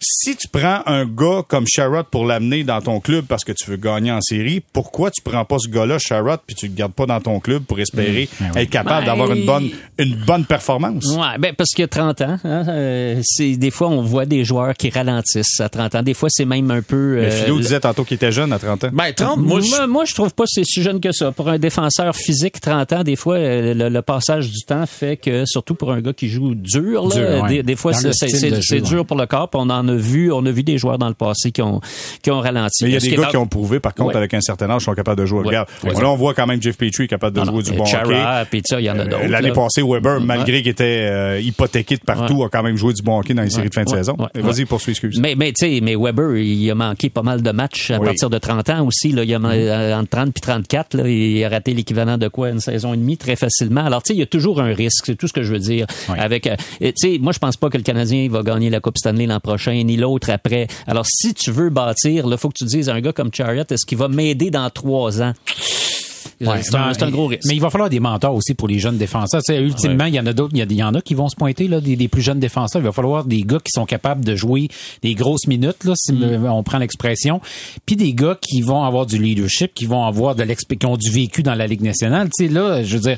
si tu prends un gars comme Sherrod pour l'amener dans ton club parce que tu veux gagner en série, pourquoi tu prends pas ce gars-là, Sherrod, puis tu le gardes pas dans ton club pour espérer mmh. ben être capable d'avoir une bonne une bonne performance? Ouais, ben parce qu'il y a 30 ans, hein, euh, c'est des fois on voit des joueurs qui ralentissent à 30 ans. Des fois c'est même un peu. Euh, Philo disait tantôt qu'il était jeune à 30 ans. Ben 30, moi, je... moi, je trouve pas c'est si jeune que ça. Pour un défenseur physique, 30 ans, des fois euh, le, passage du temps fait que surtout pour un gars qui joue dur, là, des, fois c'est dur pour le corps. On en a vu, on a vu des joueurs dans le passé qui ont, qui ont ralenti. Mais il y a des gars qui ont prouvé, par contre, avec un certain âge, sont capables de jouer. Regarde, là, on voit quand même Jeff Petrie capable de jouer du bon Chara, hockey. il y en a d'autres. L'année passée, Weber, malgré qu'il était euh, hypothéqué de partout, a quand même joué du bon hockey dans les séries de fin de saison. Vas-y, poursuis, excuse. Mais, mais tu sais, mais Weber, il a manqué pas mal de matchs à partir de 30 ans aussi. Là. Il a, mm-hmm. entre 30 et 34, là, il a raté l'équivalent de quoi, une saison et demie très facilement. Alors, tu sais, il y a toujours un risque, c'est tout ce que je veux dire. Avec, euh, tu sais, moi, je pense pas que le Canadien va gagner la Coupe Stanley l'an prochain, ni l'autre après. Alors, si tu veux bâtir, il faut que tu dises à un gars comme Chariot, est-ce qu'il va m'aider dans trois ans? Ouais, c'est un, un gros risque. Mais il va falloir des mentors aussi pour les jeunes défenseurs. Tu sais, ultimement, il y en a d'autres, il y en a qui vont se pointer là, des, des plus jeunes défenseurs. Il va falloir des gars qui sont capables de jouer des grosses minutes, là, si Mm. on prend l'expression, puis des gars qui vont avoir du leadership, qui vont avoir de l'expé- qui ont du vécu dans la Ligue nationale. Tu sais, là, je veux dire,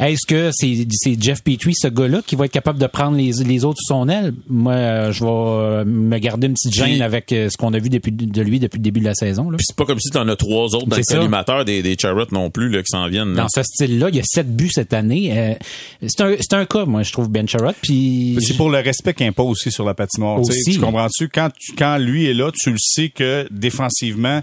est-ce que c'est c'est Jeff Petrie, ce gars-là, qui va être capable de prendre les, les autres sous son aile? Moi, je vais euh, me garder une petite gêne avec euh, ce qu'on a vu depuis, de lui depuis le début de la saison. Là. Puis c'est pas comme si t'en as trois autres dans C'est le ça. collimateur des, des Charlotte non plus là, qui s'en viennent. là. dans ce style-là. Il y a sept buts cette année. Euh, c'est un, c'est un cas, moi, je trouve, Ben Sherrod. Puis C'est pour le respect qu'il impose aussi sur la patinoire. Tu sais, Aussi. Tu comprends-tu? Quand, tu- quand lui est là, tu le sais que défensivement,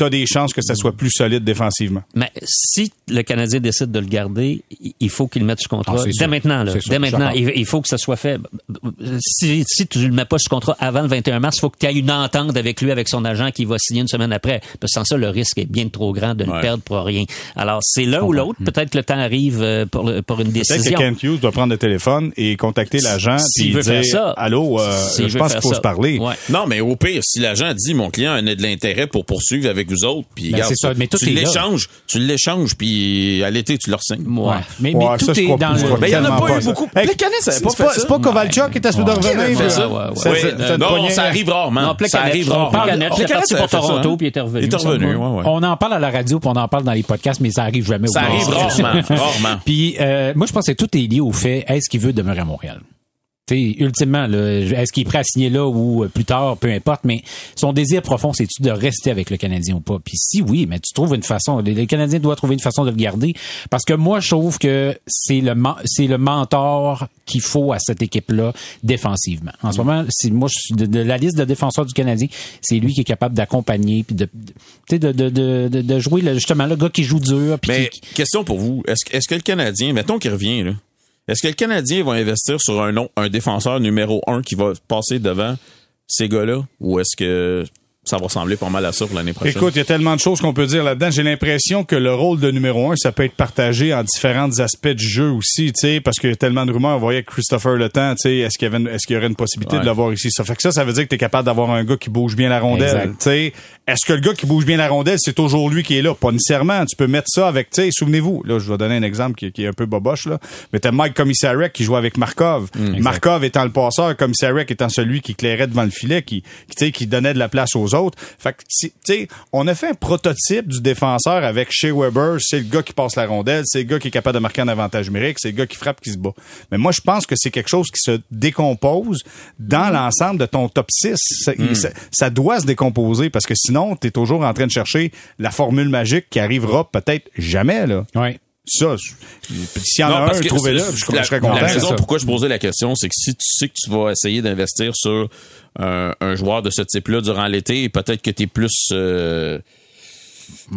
tu as des chances que ça soit plus solide défensivement. Mais si le Canadien décide de le garder, il- faut qu'il le mette sous contrat. Ah, dès sûr. maintenant, là. Sûr, Dès maintenant. Il, faut que ça soit fait. Si, si tu le mets pas sous contrat avant le 21 mars, il faut que tu aies une entente avec lui, avec son agent qui va signer une semaine après. Parce que sans ça, le risque est bien trop grand de le Ouais. perdre pour rien. Alors, c'est l'un ou l'autre. Peut-être que le temps arrive euh, pour, le- pour une Peut-être que décision. Kent Hughes doit prendre le téléphone et contacter l'agent S'il puis veut dire faire ça. Allô, euh, S'il je veut pense qu'il faut ça. se parler. Ouais. Non, mais au pire, si l'agent dit mon client a de l'intérêt pour poursuivre avec vous autres, puis Ben, c'est ça, mais tout tu est l'échanges, tu l'échanges, puis à l'été tu le signes. Ouais. Mais, Ouais, mais tout ça, est dans pas. Le... crois Ben, il y en a tellement pas eu ça. beaucoup. Hey, c'est pas fait pas- ça. C'est pas Kovalchuk qui était sur de revenir. ça? Ouais, ouais, Ouais, arrive rarement. Ça arrive on rarement. il est parti pour Toronto, hein. puis il était revenu. Il est revenu, ouais, ouais. On en parle à la radio, puis on en parle dans les podcasts, mais ça arrive jamais. au Ça arrive rarement. Puis euh, moi, je pense que tout est lié au fait est-ce qu'il veut demeurer à Montréal? Tu sais, ultimement, là, est-ce qu'il est prêt à signer là ou euh, plus tard, peu importe, mais son désir profond, c'est-tu de rester avec le Canadien ou pas? Puis si oui, mais tu trouves une façon, le, Canadien doit trouver une façon de le garder, parce que moi, je trouve que c'est le c'est le mentor qu'il faut à cette équipe-là défensivement. En ce moment, c'est moi, je suis de, de la liste de défenseurs du Canadien, c'est lui qui est capable d'accompagner, puis de, de, tu sais, de, de, de, de- de jouer le- justement le gars qui joue dur, puis Mais qui- question pour vous, est-ce que- est-ce que le Canadien, mettons qu'il revient là, est-ce que le Canadien va investir sur un défenseur numéro un qui va passer devant ces gars-là, ou est-ce que ça va ressembler pas mal à ça pour l'année prochaine? Écoute, il y a tellement de choses qu'on peut dire là-dedans. J'ai l'impression que le rôle de numéro un, ça peut être partagé en différents aspects du jeu aussi, tu sais, parce qu'il y a tellement de rumeurs. On voyait que Christopher Le Temps, tu sais, est-ce qu'il y avait, une- est-ce qu'il y aurait une possibilité Ouais. de l'avoir ici? Ça fait que ça, ça veut dire que tu es capable d'avoir un gars qui bouge bien la rondelle, tu sais. Est-ce que le gars qui bouge bien la rondelle, c'est toujours lui qui est là? Pas nécessairement. Tu peux mettre ça avec, tu sais, souvenez-vous, là, je vais donner un exemple qui, qui est un peu boboche, là. Mais t'as Mike Commissarek qui joue avec Markov. Markov étant le passeur, Commissarek étant celui qui clairait devant le filet, qui, qui, tu sais, qui donnait de la place aux autres. Fait que, si- tu sais, on a fait un prototype du défenseur avec Shea Weber. C'est le gars qui passe la rondelle, c'est le gars qui est capable de marquer un avantage numérique, c'est le gars qui frappe, qui se bat. Mais moi, je pense que c'est quelque chose qui se décompose dans l'ensemble de ton top 6. Ça, il- ça- ça doit se décomposer parce que sinon, tu es toujours en train de chercher la formule magique qui arrivera peut-être jamais, là. ouais. Ça, je- s'il y en Non, a un, trouvez-le, je, la, serais la content. raison ça. pourquoi je posais la question, c'est que si tu sais que tu vas essayer d'investir sur un, un joueur de ce type-là durant l'été, peut-être que tu es plus... euh,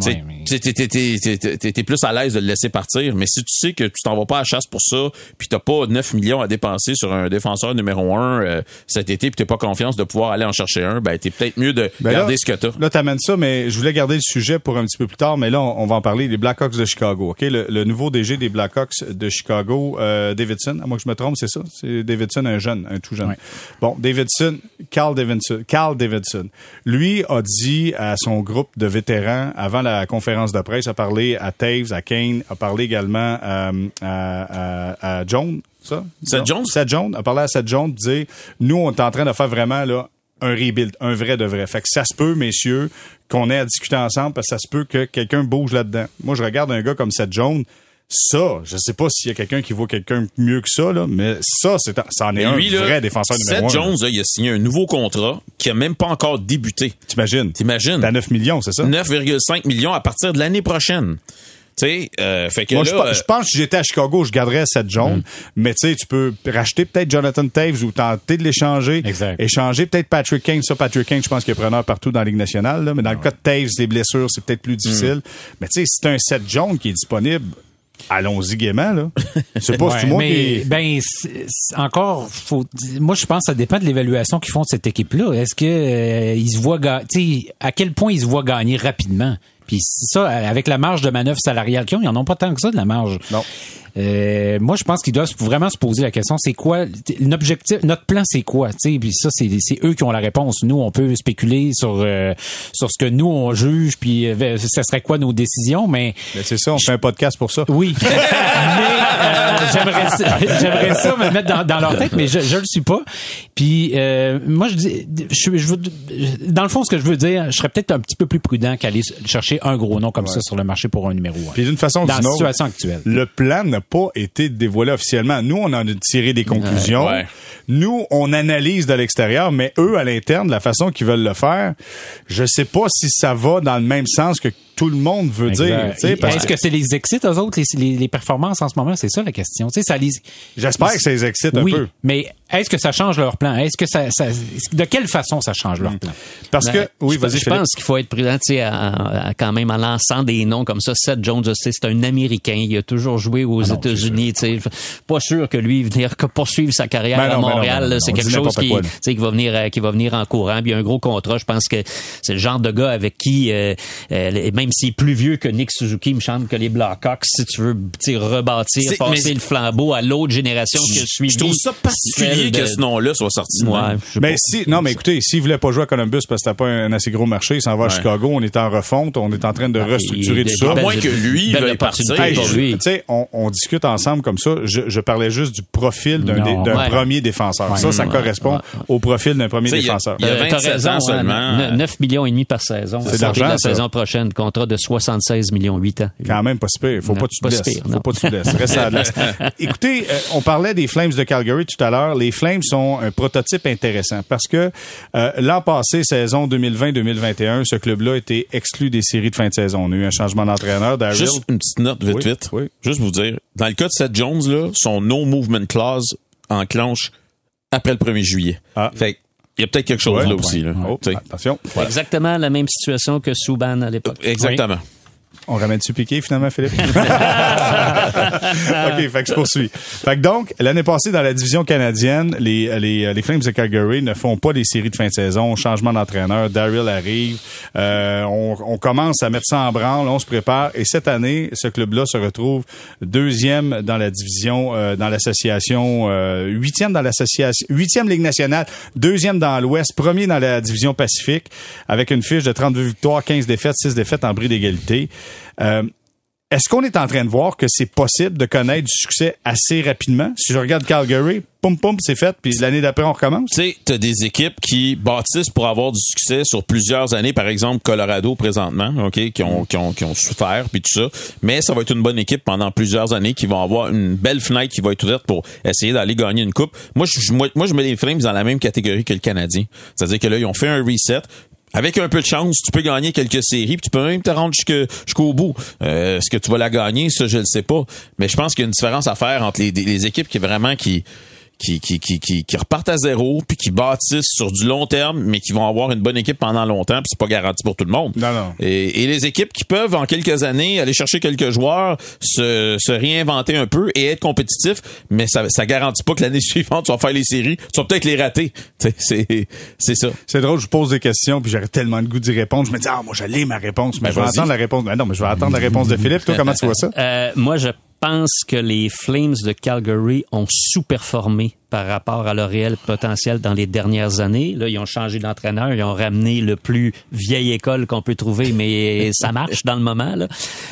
Ouais, mais- t'es- t'es- t'es- t'es- t'es- t'es- t'es plus à l'aise de le laisser partir, mais si tu sais que tu t'en vas pas à la chasse pour ça, puis t'as pas 9 millions à dépenser sur un défenseur numéro 1 cet été, puis t'as pas confiance de pouvoir aller en chercher un, ben t'es peut-être mieux de Ben garder là, ce que t'as. Là, t'amènes ça, mais je voulais garder le sujet pour un petit peu plus tard, mais là, on, on va en parler. Les Blackhawks de Chicago, OK? Le, le nouveau DG des Blackhawks de Chicago, euh, Davidson, à moins que je me trompe, c'est ça? C'est Davidson, un jeune, un tout jeune. Ouais. Bon, Davidson, Carl Davidson, Carl Davidson, lui a dit à son groupe de vétérans, avant la conférence de presse, a parlé à Taves, à Kane, a parlé également euh, à, à, à Jones, ça? Seth? Jones? Seth Jones, a parlé à Seth Jones, dire, nous, on est en train de faire vraiment, là, un rebuild, un vrai de vrai. Fait que ça se peut, messieurs, qu'on ait à discuter ensemble parce que ça se peut que quelqu'un bouge là-dedans. Moi, je regarde un gars comme Seth Jones. Ça, je sais pas s'il y a quelqu'un qui vaut quelqu'un mieux que ça, là, mais ça, c'est, ça en est un là, vrai défenseur numéro Seth un. Jones, là, il a signé un nouveau contrat qui a même pas encore débuté. T'imagines? T'imagines? T'as 9 millions, c'est ça? 9,5 millions à partir de l'année prochaine. Tu sais, euh, fait que Moi, là, je, euh, je pense que si j'étais à Chicago, je garderais Seth Jones. Mais tu sais, tu peux racheter peut-être Jonathan Taves ou tenter de l'échanger. Exact. Échanger peut-être Patrick Kane. Ça, Patrick Kane, je pense qu'il est preneur partout dans la Ligue nationale. là. Mais dans le cas de Taves, les blessures, c'est peut-être plus difficile. Mais tu sais, si t'as un Seth Jones qui est disponible, allons-y gaiement, là. C'est pas Ouais, tout moi mais qui... ben encore faut moi je pense que ça dépend de l'évaluation qu'ils font de cette équipe là est-ce que euh, ils se voient ga- tu sais à quel point ils se voient gagner rapidement? Puis ça, avec la marge de manœuvre salariale qu'ils ont, ils en ont pas tant que ça de la marge. Non. Euh, moi, je pense qu'ils doivent vraiment se poser la question, c'est quoi l'objectif, notre plan, c'est quoi sais? Puis ça, c'est eux qui ont la réponse. Nous, on peut spéculer sur euh, sur ce que nous on juge, puis euh, ça serait quoi nos décisions, mais, mais c'est ça, on fait un podcast pour ça. Oui, mais euh, j'aimerais j'aimerais ça me mettre dans, dans, leur tête, mais je je le suis pas. Puis moi, je dis, je, je veux, dans le fond, ce que je veux dire, je serais peut-être un petit peu plus prudent qu'aller chercher un gros nom comme ça sur le marché pour un numéro 1. Puis d'une façon dans la situation actuelle, le plan n'a pas été dévoilé officiellement. Nous, on en a tiré des conclusions. Ouais. Nous, on analyse de l'extérieur, mais eux, à l'interne, la façon qu'ils veulent le faire, je sais pas si ça va dans le même sens que tout le monde veut exact. dire. Est-ce que... c'est les excite, eux autres, les, les, les, performances en ce moment? C'est ça la question. sais ça les... J'espère que ça les excite oui, un peu. mais est-ce que ça change leur plan? Est-ce que ça, ça, de quelle façon ça change leur plan? Parce ben, que, oui, je, vas-y, je pense qu'il faut être prudent, tu sais, quand même en lançant des noms comme ça. Seth Jones, c'est un Américain. Il a toujours joué aux États-Unis. Pas sûr que lui venir poursuivre sa carrière Ben non, à ben Montréal, ben c'est quelque dit chose qui, qui va venir, euh, qui va venir en courant. Puis il y a un gros contrat. Je pense que c'est le genre de gars avec qui, euh, euh, même s'il est plus vieux que Nick Suzuki, il me semble que les Blackhawks, si tu veux, rebâtir, passer le flambeau à l'autre génération qui a suivi. Je trouve ça particulier de- que ce nom-là soit sorti de Ouais, Mais si, non, mais écoutez, s'il voulait pas jouer à Columbus parce que c'était pas un, assez gros marché, il s'en va à. Chicago, on est en refonte, on est en train de restructurer il- tout ça. À moins que lui, veuille partir. Hey, je- on, on discute ensemble comme ça. Je, je parlais juste du profil d'un Ouais. premier défenseur. Ça, ça Ouais. correspond Ouais. au profil d'un premier Tu sais, il y a- défenseur. il y a Euh, t'as 27 raison, ans seulement. ne- 9 millions et demi par saison. C'est l'argent, la saison prochaine, contrat de 76 millions 8 ans. Quand même pas si pire. Faut Non, pas que tu te Faut pas que tu te blesses. Reste à la. Écoutez, euh, on parlait des Flames de Calgary tout à l'heure. Les Flames sont un prototype intéressant parce que euh, l'an passé, saison 2020-2021, ce club-là a été exclu des séries de fin de saison. On a eu un changement d'entraîneur. Juste une petite note vite, Oui, vite. oui. Juste vous dire, dans le cas de Seth Jones, là, son no movement clause enclenche après le 1er juillet. Ah. Fait il y a peut-être quelque chose Ouais, là aussi. Là. Oh, attention. Exactement la même situation que Souban à l'époque. Exactement. On ramène-tu piqué finalement, Philippe? OK, fait que je poursuis. Fait que donc, l'année passée, dans la division canadienne, les, les, les Flames de Calgary ne font pas les séries de fin de saison. Changement d'entraîneur. Daryl arrive. Euh, on, on commence à mettre ça en branle. On se prépare. Et cette année, ce club-là se retrouve deuxième dans la division, euh, dans l'association, euh, huitième dans l'association, huitième Ligue nationale, deuxième dans l'Ouest, premier dans la division Pacifique, avec une fiche de 32 victoires, 15 défaites, 6 défaites en bris d'égalité. Euh, est-ce qu'on est en train de voir que c'est possible de connaître du succès assez rapidement? Si je regarde Calgary, poum poum, c'est fait, puis l'année d'après, on recommence? Tu sais, t'as des équipes qui bâtissent pour avoir du succès sur plusieurs années. Par exemple, Colorado présentement, ok, qui ont, qui ont, qui souffert puis tout ça. Mais ça va être une bonne équipe pendant plusieurs années qui vont avoir une belle fenêtre qui va être ouverte pour essayer d'aller gagner une coupe. Moi, je, moi, je mets les Flames dans la même catégorie que le Canadien. C'est-à-dire que là, ils ont fait un reset. Avec un peu de chance, tu peux gagner quelques séries, puis tu peux même te rendre jusqu'au bout. Euh, Est-ce que tu vas la gagner, ça, je ne sais pas. Mais je pense qu'il y a une différence à faire entre les, les équipes qui vraiment qui qui, qui, qui, qui, qui repartent à zéro, puis qui bâtissent sur du long terme, mais qui vont avoir une bonne équipe pendant longtemps, puis c'est pas garanti pour tout le monde. Non, non. Et, et les équipes qui peuvent, en quelques années, aller chercher quelques joueurs, se, se réinventer un peu et être compétitifs, mais ça, ça garantit pas que l'année suivante, tu vas faire les séries, tu vas peut-être les rater. Tu sais, C'est, c'est ça. C'est drôle, je vous pose des questions, puis j'aurais tellement de goût d'y répondre. Je me dis, ah, moi, j'allais ma réponse, mais Ben, je vais attendre la réponse. Ben non, mais je vais attendre la réponse de Philippe. Toi, comment tu vois ça? Euh, moi, je pense que les Flames de Calgary ont sous-performé par rapport à leur réel potentiel dans les dernières années. Là, ils ont changé d'entraîneur, ils ont ramené le plus vieille école qu'on peut trouver, mais ça marche dans le moment. Là.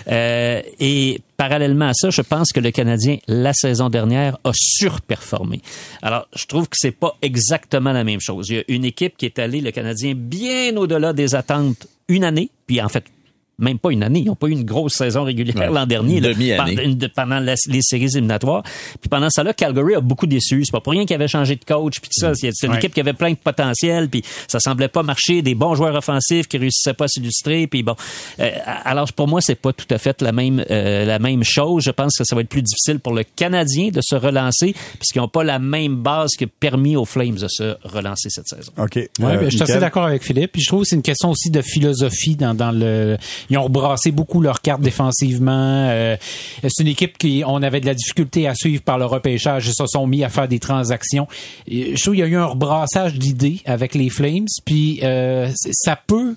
Euh, et parallèlement à ça, je pense que le Canadien, la saison dernière, a surperformé. Alors, je trouve que c'est pas exactement la même chose. Il y a une équipe qui est allée, le Canadien, bien au-delà des attentes une année, puis en fait, même pas une année. Ils n'ont pas eu une grosse saison régulière Ouais. l'an dernier. Une demi-année. pendant- de- pendant la- les séries éliminatoires. Puis pendant ça là, Calgary a beaucoup déçu. C'est pas pour rien qu'il avait changé de coach puis tout ça. C'est c'est une Ouais. équipe qui avait plein de potentiel puis ça semblait pas marcher. Des bons joueurs offensifs qui réussissaient pas à s'illustrer. Puis bon, Euh, alors pour moi c'est pas tout à fait la même euh, la même chose. Je pense que ça va être plus difficile pour le Canadien de se relancer puisqu'ils n'ont pas la même base qui a permis aux Flames de se relancer cette saison. OK. Ouais, Euh, ben, je suis assez d'accord avec Philippe. Puis je trouve que c'est une question aussi de philosophie dans, dans le. Ils ont rebrassé beaucoup leurs cartes défensivement. Euh, c'est une équipe qui on avait de la difficulté à suivre par le repêchage. Ils se sont mis à faire des transactions. Je trouve qu'il y a eu un rebrassage d'idées avec les Flames. Puis euh, ça peut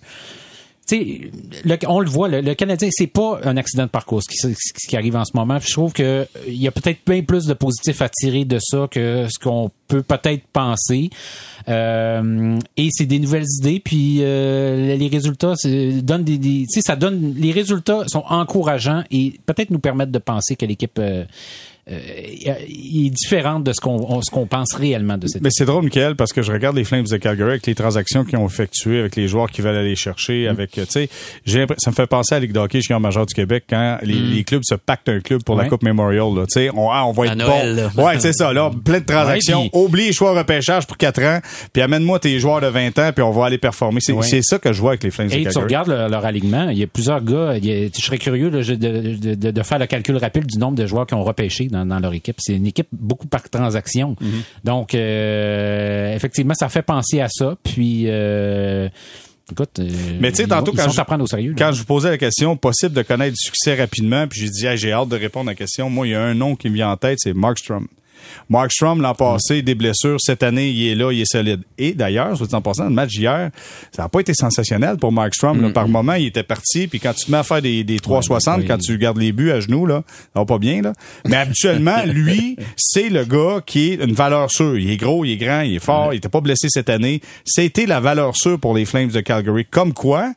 tu sais, on le voit, le, Canadien, c'est pas un accident de parcours ce qui, arrive en ce moment. Je trouve que il y a peut-être bien plus de positifs à tirer de ça que ce qu'on peut peut-être penser. Euh, et c'est des nouvelles idées. Puis euh, les résultats donnent des, des- ça donne les résultats sont encourageants et peut-être nous permettent de penser que l'équipe euh, est différente de ce qu'on qu'on pense réellement de cette Mais c'est drôle, Michael, parce que je regarde les Flames de Calgary avec les transactions qu'ils ont effectuées, avec les joueurs qui veulent aller chercher, avec, euh, tu sais, ça me fait penser à la Ligue de hockey junior majeur du Québec quand les, les clubs se pactent un club pour la. Coupe Memorial. Tu sais, on, ah, on va À être Noël, bon. là. Ouais, c'est ça, là. Plein de transactions. Ouais, Oublie les choix repêchage pour 4 ans, puis amène-moi tes joueurs de 20 ans, puis on va aller performer. C'est Ouais. ça que je vois avec les Flames de Et tu Calgary. regardes le- leur alignement, il y a plusieurs gars. il a- je serais curieux là, de, de- de- de faire le calcul rapide du nombre de joueurs qui ont repêché dans, dans leur équipe. C'est une équipe beaucoup par transaction. Donc, euh, effectivement, ça fait penser à ça. Puis, euh, écoute, euh, Mais tu sais, tantôt, quand je- au sérieux. Quand je vous posais la question, possible de connaître du succès rapidement, puis j'ai dit, Hey, j'ai hâte de répondre à la question. Moi, il y a un nom qui me vient en tête, c'est Markstrom. Markstrom, l'an passé, des blessures. Cette année, il est là, il est solide. Et d'ailleurs, soit dit en passant, le match d'hier, ça n'a pas été sensationnel pour Markstrom. là. Par moment, il était parti. Puis quand tu te mets à faire des, des 360, oui. quand tu gardes les buts à genoux, là, ça va pas bien. Là. Mais habituellement, lui, c'est le gars qui est une valeur sûre. Il est gros, il est grand, il est fort. Il était pas blessé cette année. C'était la valeur sûre pour les Flames de Calgary. Comme quoi,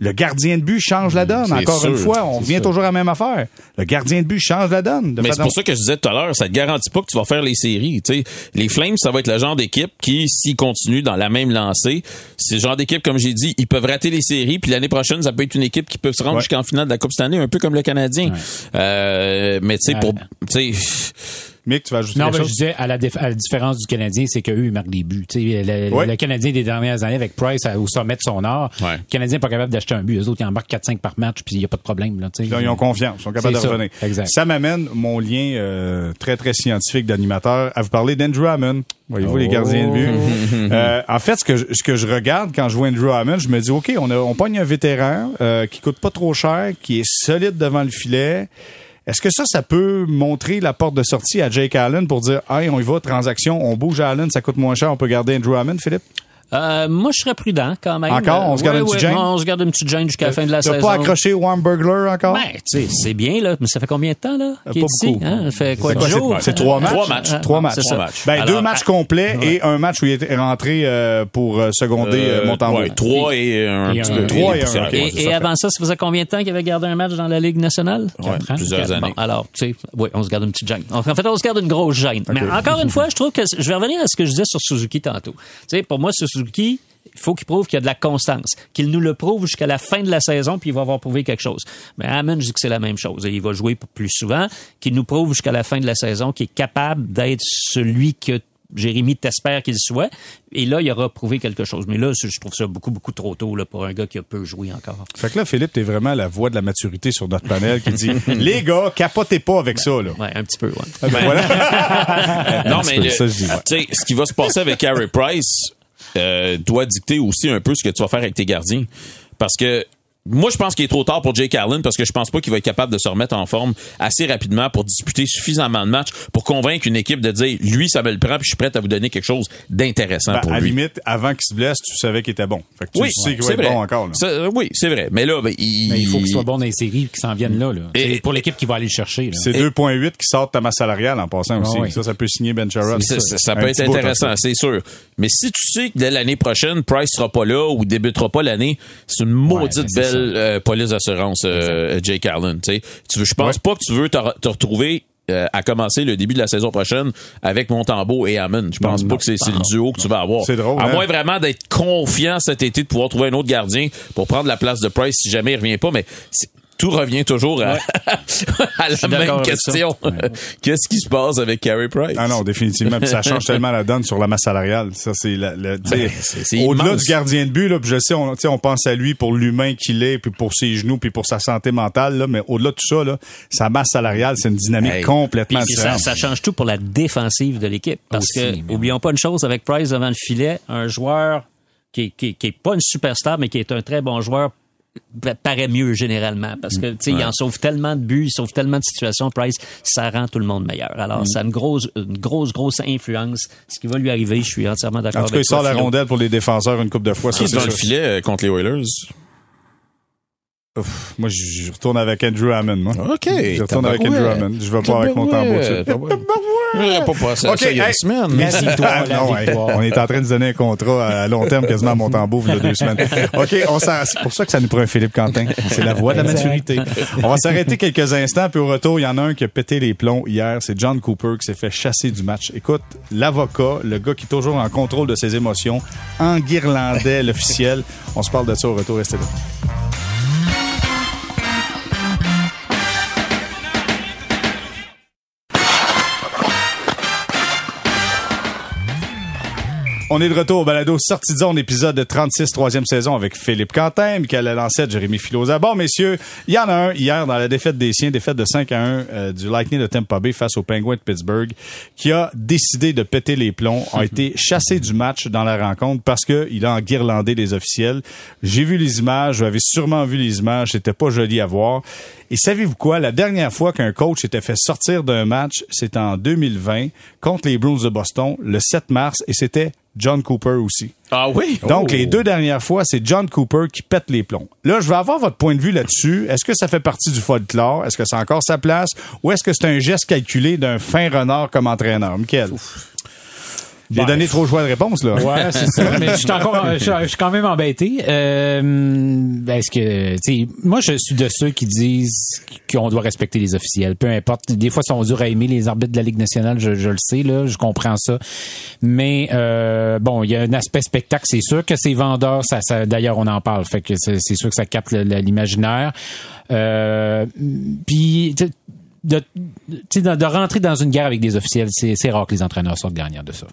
le gardien de but change la donne. C'est Encore une fois, on revient toujours à la même affaire. Le gardien de but change la donne. Mais c'est pour ça que je disais tout à l'heure, ça te garantit pas que tu vas faire les séries. tu sais. Les Flames, ça va être le genre d'équipe qui, s'ils continuent dans la même lancée, c'est le genre d'équipe, comme j'ai dit, ils peuvent rater les séries, puis l'année prochaine, ça peut être une équipe qui peut se rendre Ouais. jusqu'en finale de la Coupe cette année, un peu comme le Canadien. Euh, mais tu sais, pour, tu sais, Mick, tu vas ajouter Non, mais je disais, à la, à la différence du Canadien, c'est qu'eux, ils marquent des buts. Le, Ouais. le Canadien des dernières années, avec Price au sommet de son art, Ouais. le Canadien n'est pas capable d'acheter un but. Eux autres, ils en marquent 4-5 par match, puis il n'y a pas de problème. Là, ils ont confiance, ils sont capables de ça, revenir. exact. Ça m'amène mon lien euh, très, très scientifique d'animateur à vous parler d'Andrew Hammond. Voyez-vous, les gardiens de but? Euh, en fait, ce que, je, ce que je regarde quand je vois Andrew Hammond, je me dis, OK, on, a, on pogne un vétéran euh, qui coûte pas trop cher, qui est solide devant le filet. Est-ce que ça, ça peut montrer la porte de sortie à Jake Allen pour dire, hey, on y va, transaction, on bouge à Allen, ça coûte moins cher, on peut garder Andrew Hammond, Philippe? Euh, moi, je serais prudent quand même. Encore? On se garde Ouais, une petite ouais? On se garde une petite gêne jusqu'à la fin de la T'as saison. pas accroché Warm Burglar encore? Ben, tu sais, c'est bien, là. Mais ça fait combien de temps, là? Euh, pas est ici? beaucoup. Hein? Ça fait quoi, C'est de quoi, jours? c'est- c'est trois matchs? Trois matchs. Ah, Trois matchs. c'est ça. Trois matchs. Ben, Alors, deux matchs complets et un match où il est rentré euh, pour euh, seconder euh, Montembeau. ouais, trois et un Et petit un- peu. trois et un, Et, avant ça, ça faisait combien de temps qu'il avait gardé un match dans la Ligue nationale? Ouais, Quatre ans? plusieurs années. Bon, alors, tu sais, oui, on se garde une petite gêne. En fait, on se garde une grosse gêne. Mais encore une fois, je trouve que je vais revenir à ce que je disais sur Suzuki tantôt. Tu sais, pour moi, ce Suzuki, il faut qu'il prouve qu'il y a de la constance, qu'il nous le prouve jusqu'à la fin de la saison, puis il va avoir prouvé quelque chose. Mais Hammond, je dis que c'est la même chose. Il va jouer plus souvent, qu'il nous prouve jusqu'à la fin de la saison qu'il est capable d'être celui que Jérémy t'espère qu'il soit. Et là, il aura prouvé quelque chose. Mais là, je trouve ça beaucoup, beaucoup trop tôt là, pour un gars qui a peu joué encore. Fait que là, Philippe, t'es vraiment la voix de la maturité sur notre panel qui dit Les gars, capotez pas avec ça, là. Ouais, un petit peu, ouais. Ah, ben voilà. non, mais peu, le- ça, je dis, ouais. tu sais, ce qui va se passer avec Carey Price euh, doit dicter aussi un peu ce que tu vas faire avec tes gardiens. Parce que moi, je pense qu'il est trop tard pour Jake Allen parce que je pense pas qu'il va être capable de se remettre en forme assez rapidement pour disputer suffisamment de matchs pour convaincre une équipe de dire lui, ça me le prend puis je suis prêt à vous donner quelque chose d'intéressant Ben, pour à la lui. limite, avant qu'il se blesse, tu savais qu'il était bon. Fait que tu oui, sais qu'il va c'est être vrai. bon encore. là. Ça, euh, oui, c'est vrai. Mais là, ben, il, Mais il faut qu'il soit bon dans les séries et qu'il s'en vienne là. là. Et- pour l'équipe qui va aller le chercher. C'est 2.8 qui sortent ta masse salariale en passant aussi. Ah oui. Ça, ça peut signer Ben Sherrod. Ça, ça- ça Un peut être intéressant, c'est sûr. Mais si tu sais que dès l'année prochaine, Price sera pas là ou débutera pas l'année, c'est une maudite ben, c'est euh, police d'assurance, euh, Jake Allen. Tu sais, tu veux, je pense pas que tu veux te, re- te retrouver euh, à commencer le début de la saison prochaine avec Montembeau et Hammond. Je pense Non, pas que c'est le duo que tu vas avoir. C'est drôle, À hein? moins vraiment d'être confiant cet été de pouvoir trouver un autre gardien pour prendre la place de Price si jamais il revient pas. Mais tout revient toujours à, à la même question. Qu'est-ce qui se passe avec Carey Price? Ah non, définitivement. Puis ça change tellement la donne sur la masse salariale. Ça, c'est la, la- tu sais, Ben, c'est- c'est au-delà immense. du gardien de but, là, puis je sais, on, tu sais, on pense à lui pour l'humain qu'il est, puis pour ses genoux, puis pour sa santé mentale, là, mais au-delà de tout ça, là, sa masse salariale, c'est une dynamique Hey. complètement ça, différente. ça change tout pour la défensive de l'équipe. Parce Aussi, que, oublions pas une chose, avec Price devant le filet, un joueur qui, qui, qui est pas une superstar, mais qui est un très bon joueur, paraît mieux généralement. Parce que, tu sais, il en sauve tellement de buts, il sauve tellement de situations, Price, ça rend tout le monde meilleur. Mm. Alors, ça a une grosse, une grosse, grosse influence. Ce qui va lui arriver, je suis entièrement d'accord En tout cas, il sort la rondelle pour les défenseurs une coupe de fois. ça, c'est dans le filet euh, contre les Oilers? Ouf, moi, je retourne avec Andrew Hammond, moi. OK. Je retourne avec Andrew Hammond. Je vais pas avec mon tambour tout de suite. J'aurais pas à ça il y a une semaine. On est en train de donner un contrat à long terme quasiment à Montembeau il y a deux semaines. OK, c'est pour ça que ça nous prend un Philippe Quentin. C'est la voie de la maturité. On va s'arrêter quelques instants, puis au retour, il y en a un qui a pété les plombs hier. C'est John Cooper qui s'est fait chasser du match. Écoute, l'avocat, le gars qui est toujours en contrôle de ses émotions, enguirlandais l'officiel. On se parle de ça au retour. Restez là. On est de retour au balado Sortie de zone, épisode de 36, troisième saison avec Philippe Quentin, Michael Lancette, Jérémy Filosa. Bon, messieurs, il y en a un hier dans la défaite des siens, défaite de 5 à 1 euh, du Lightning de Tampa Bay face aux Penguins de Pittsburgh, qui a décidé de péter les plombs, a été chassé du match dans la rencontre parce qu'il a enguirlandé les officiels. J'ai vu les images, vous avez sûrement vu les images, c'était pas joli à voir. Et savez-vous quoi? La dernière fois qu'un coach était fait sortir d'un match, c'était en 2020 contre les Bruins de Boston, le 7 mars, et c'était John Cooper aussi. Ah oui? Donc, Oh. les deux dernières fois, c'est John Cooper qui pète les plombs. Là, je veux avoir votre point de vue là-dessus. Est-ce que ça fait partie du folklore? Est-ce que c'est encore sa place? Ou est-ce que c'est un geste calculé d'un fin renard comme entraîneur? Michael? J'ai Ben, donné trop choix de réponse, là. Ouais, c'est ça. Mais je suis encore, je, je suis quand même embêté. Euh, Est-ce que, tu sais, moi, je suis de ceux qui disent qu'on doit respecter les officiels. Peu importe. Des fois, ils sont durs à aimer les arbitres de la Ligue nationale. Je, je le sais, là. Je comprends ça. Mais, euh, bon, il y a un aspect spectacle. C'est sûr que c'est vendeur. Ça, ça, d'ailleurs, on en parle. Fait que c'est sûr que ça capte l'imaginaire. Euh, puis, tu sais, de, de, de rentrer dans une guerre avec des officiels, c'est rare que les entraîneurs sortent gagnants de ça.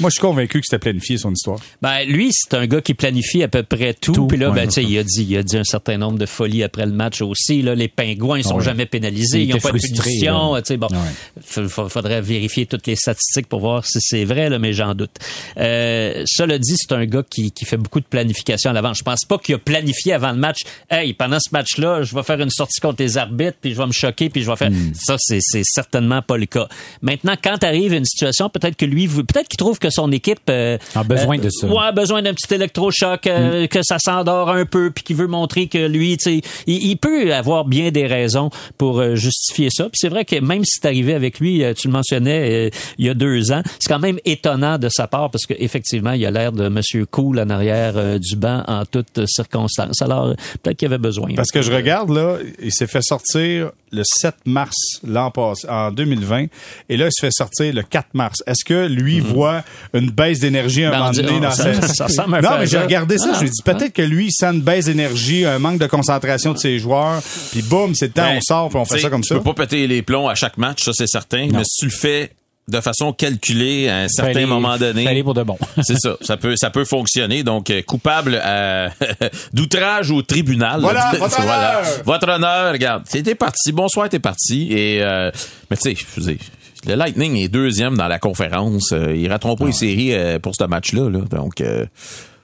Moi, je suis convaincu que c'était planifié, son histoire. Ben, lui, c'est un gars qui planifie à peu près tout. Tout, Puis là, ouais, ben, tu sais, c'est il a dit, il a dit un certain nombre de folies après le match aussi. Là, les pingouins, ils sont Ouais. jamais pénalisés. Il Ils n'ont pas de frustré, punition. Tu sais, bon, Ouais. faudrait vérifier toutes les statistiques pour voir si c'est vrai, là, mais j'en doute. Euh, cela dit, c'est un gars qui, qui fait beaucoup de planification à l'avant. Je pense pas qu'il a planifié avant le match. Hey, pendant ce match-là, je vais faire une sortie contre les arbitres, puis je vais me choquer, puis je vais faire. Hmm. Ça, c'est certainement pas le cas. Maintenant, quand arrive une situation, peut-être que lui, peut-être qu'il trouve que son équipe euh, A besoin de ça. Ouais, besoin d'un petit électrochoc, euh, que ça s'endort un peu, puis qu'il veut montrer que lui, tu sais, il, il peut avoir bien des raisons pour euh, justifier ça. Puis c'est vrai que même si c'est arrivé avec lui, euh, tu le mentionnais, euh, il y a deux ans, c'est quand même étonnant de sa part parce qu'effectivement, il a l'air de Monsieur Cool en arrière euh, du banc en toutes circonstances. Alors, euh, peut-être qu'il y avait besoin. Parce que je regarde, là, il s'est fait sortir le 7 mars l'an passé, en 2020, et là, il se fait sortir le 4 mars. Est-ce que lui voit une baisse d'énergie à un Ben, moment donné on- dans ça- sa... ça Non, mais j'ai regardé ça, Ah, je lui ai dit, peut-être que lui, il sent une baisse d'énergie, un manque de concentration de ses joueurs, puis boum, c'est le temps, Ben, on sort, puis on fait ça comme tu ça. peux pas péter les plombs à chaque match, ça c'est certain. Mais si tu le fais de façon calculée à un certain Fallait- moment donné, fallait pour de bon. c'est ça, ça peut ça peut fonctionner. Donc euh, coupable à- d'outrage au tribunal. Voilà, votre honneur! Votre honneur, regarde, t'es parti. Bonsoir, t'es parti. Et euh, mais tu sais, je veux dire, le Lightning est deuxième dans la conférence. Euh, ils rateront pas les séries euh, pour ce match-là. Là. Donc, euh,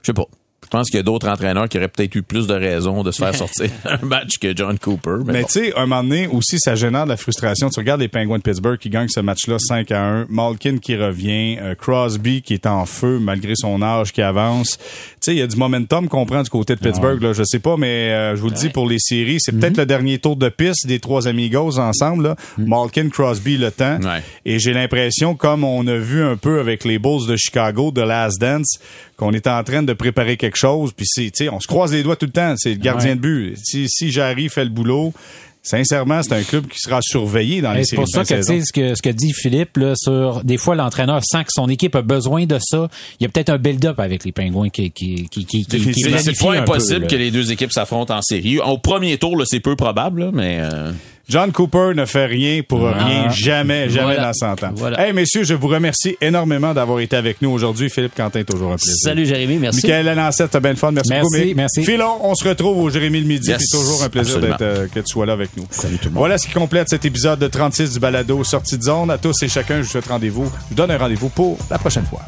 je sais pas. Je pense qu'il y a d'autres entraîneurs qui auraient peut-être eu plus de raisons de se faire sortir un match que John Cooper. Mais, Mais bon. tu sais, un moment donné, aussi, ça génère de la frustration. Tu regardes les Penguins de Pittsburgh qui gagnent ce match-là 5 à 1. Malkin qui revient. euh, Crosby qui est en feu malgré son âge qui avance. Tu sais, il y a du momentum qu'on prend du côté de Pittsburgh. Là. Je sais pas, mais euh, je vous le dis pour les séries, c'est peut-être le dernier tour de piste des trois amigos ensemble. Là. Malkin, Crosby, le temps. Ouais. Et j'ai l'impression, comme on a vu un peu avec les Bulls de Chicago, de Last Dance, qu'on est en train de préparer quelque chose. Puis c'est, tu sais, on se croise les doigts tout le temps. C'est le gardien Ouais. de but. Si, si Jarry fait le boulot, sincèrement, c'est un club qui sera surveillé dans les Et C'est séries pour ça que, ce que, ce que dit Philippe, là, sur, des fois, l'entraîneur sent que son équipe a besoin de ça. Il y a peut-être un build-up avec les pingouins qui, qui, qui, qui, qui, qui C'est- pas peu, impossible là. que les deux équipes s'affrontent en série. Au premier tour, c'est peu probable, là, mais euh, John Cooper ne fait rien pour rien, jamais, jamais Voilà. dans 100 ans. Voilà. Hey, messieurs, je vous remercie énormément d'avoir été avec nous aujourd'hui. Philippe Quentin, toujours un plaisir. Salut Jérémy, merci. Michael Lancette, t'as bien le fun. Merci, Merci, beaucoup. Mick. merci. Philon, on se retrouve au Jérémy le midi. Yes, C'est toujours un plaisir d'être, euh, que tu sois là avec nous. Salut tout le monde. Voilà ce qui complète cet épisode de 36 du balado Sortie de zone. À tous et chacun, je vous souhaite rendez-vous. Je vous donne un rendez-vous pour la prochaine fois.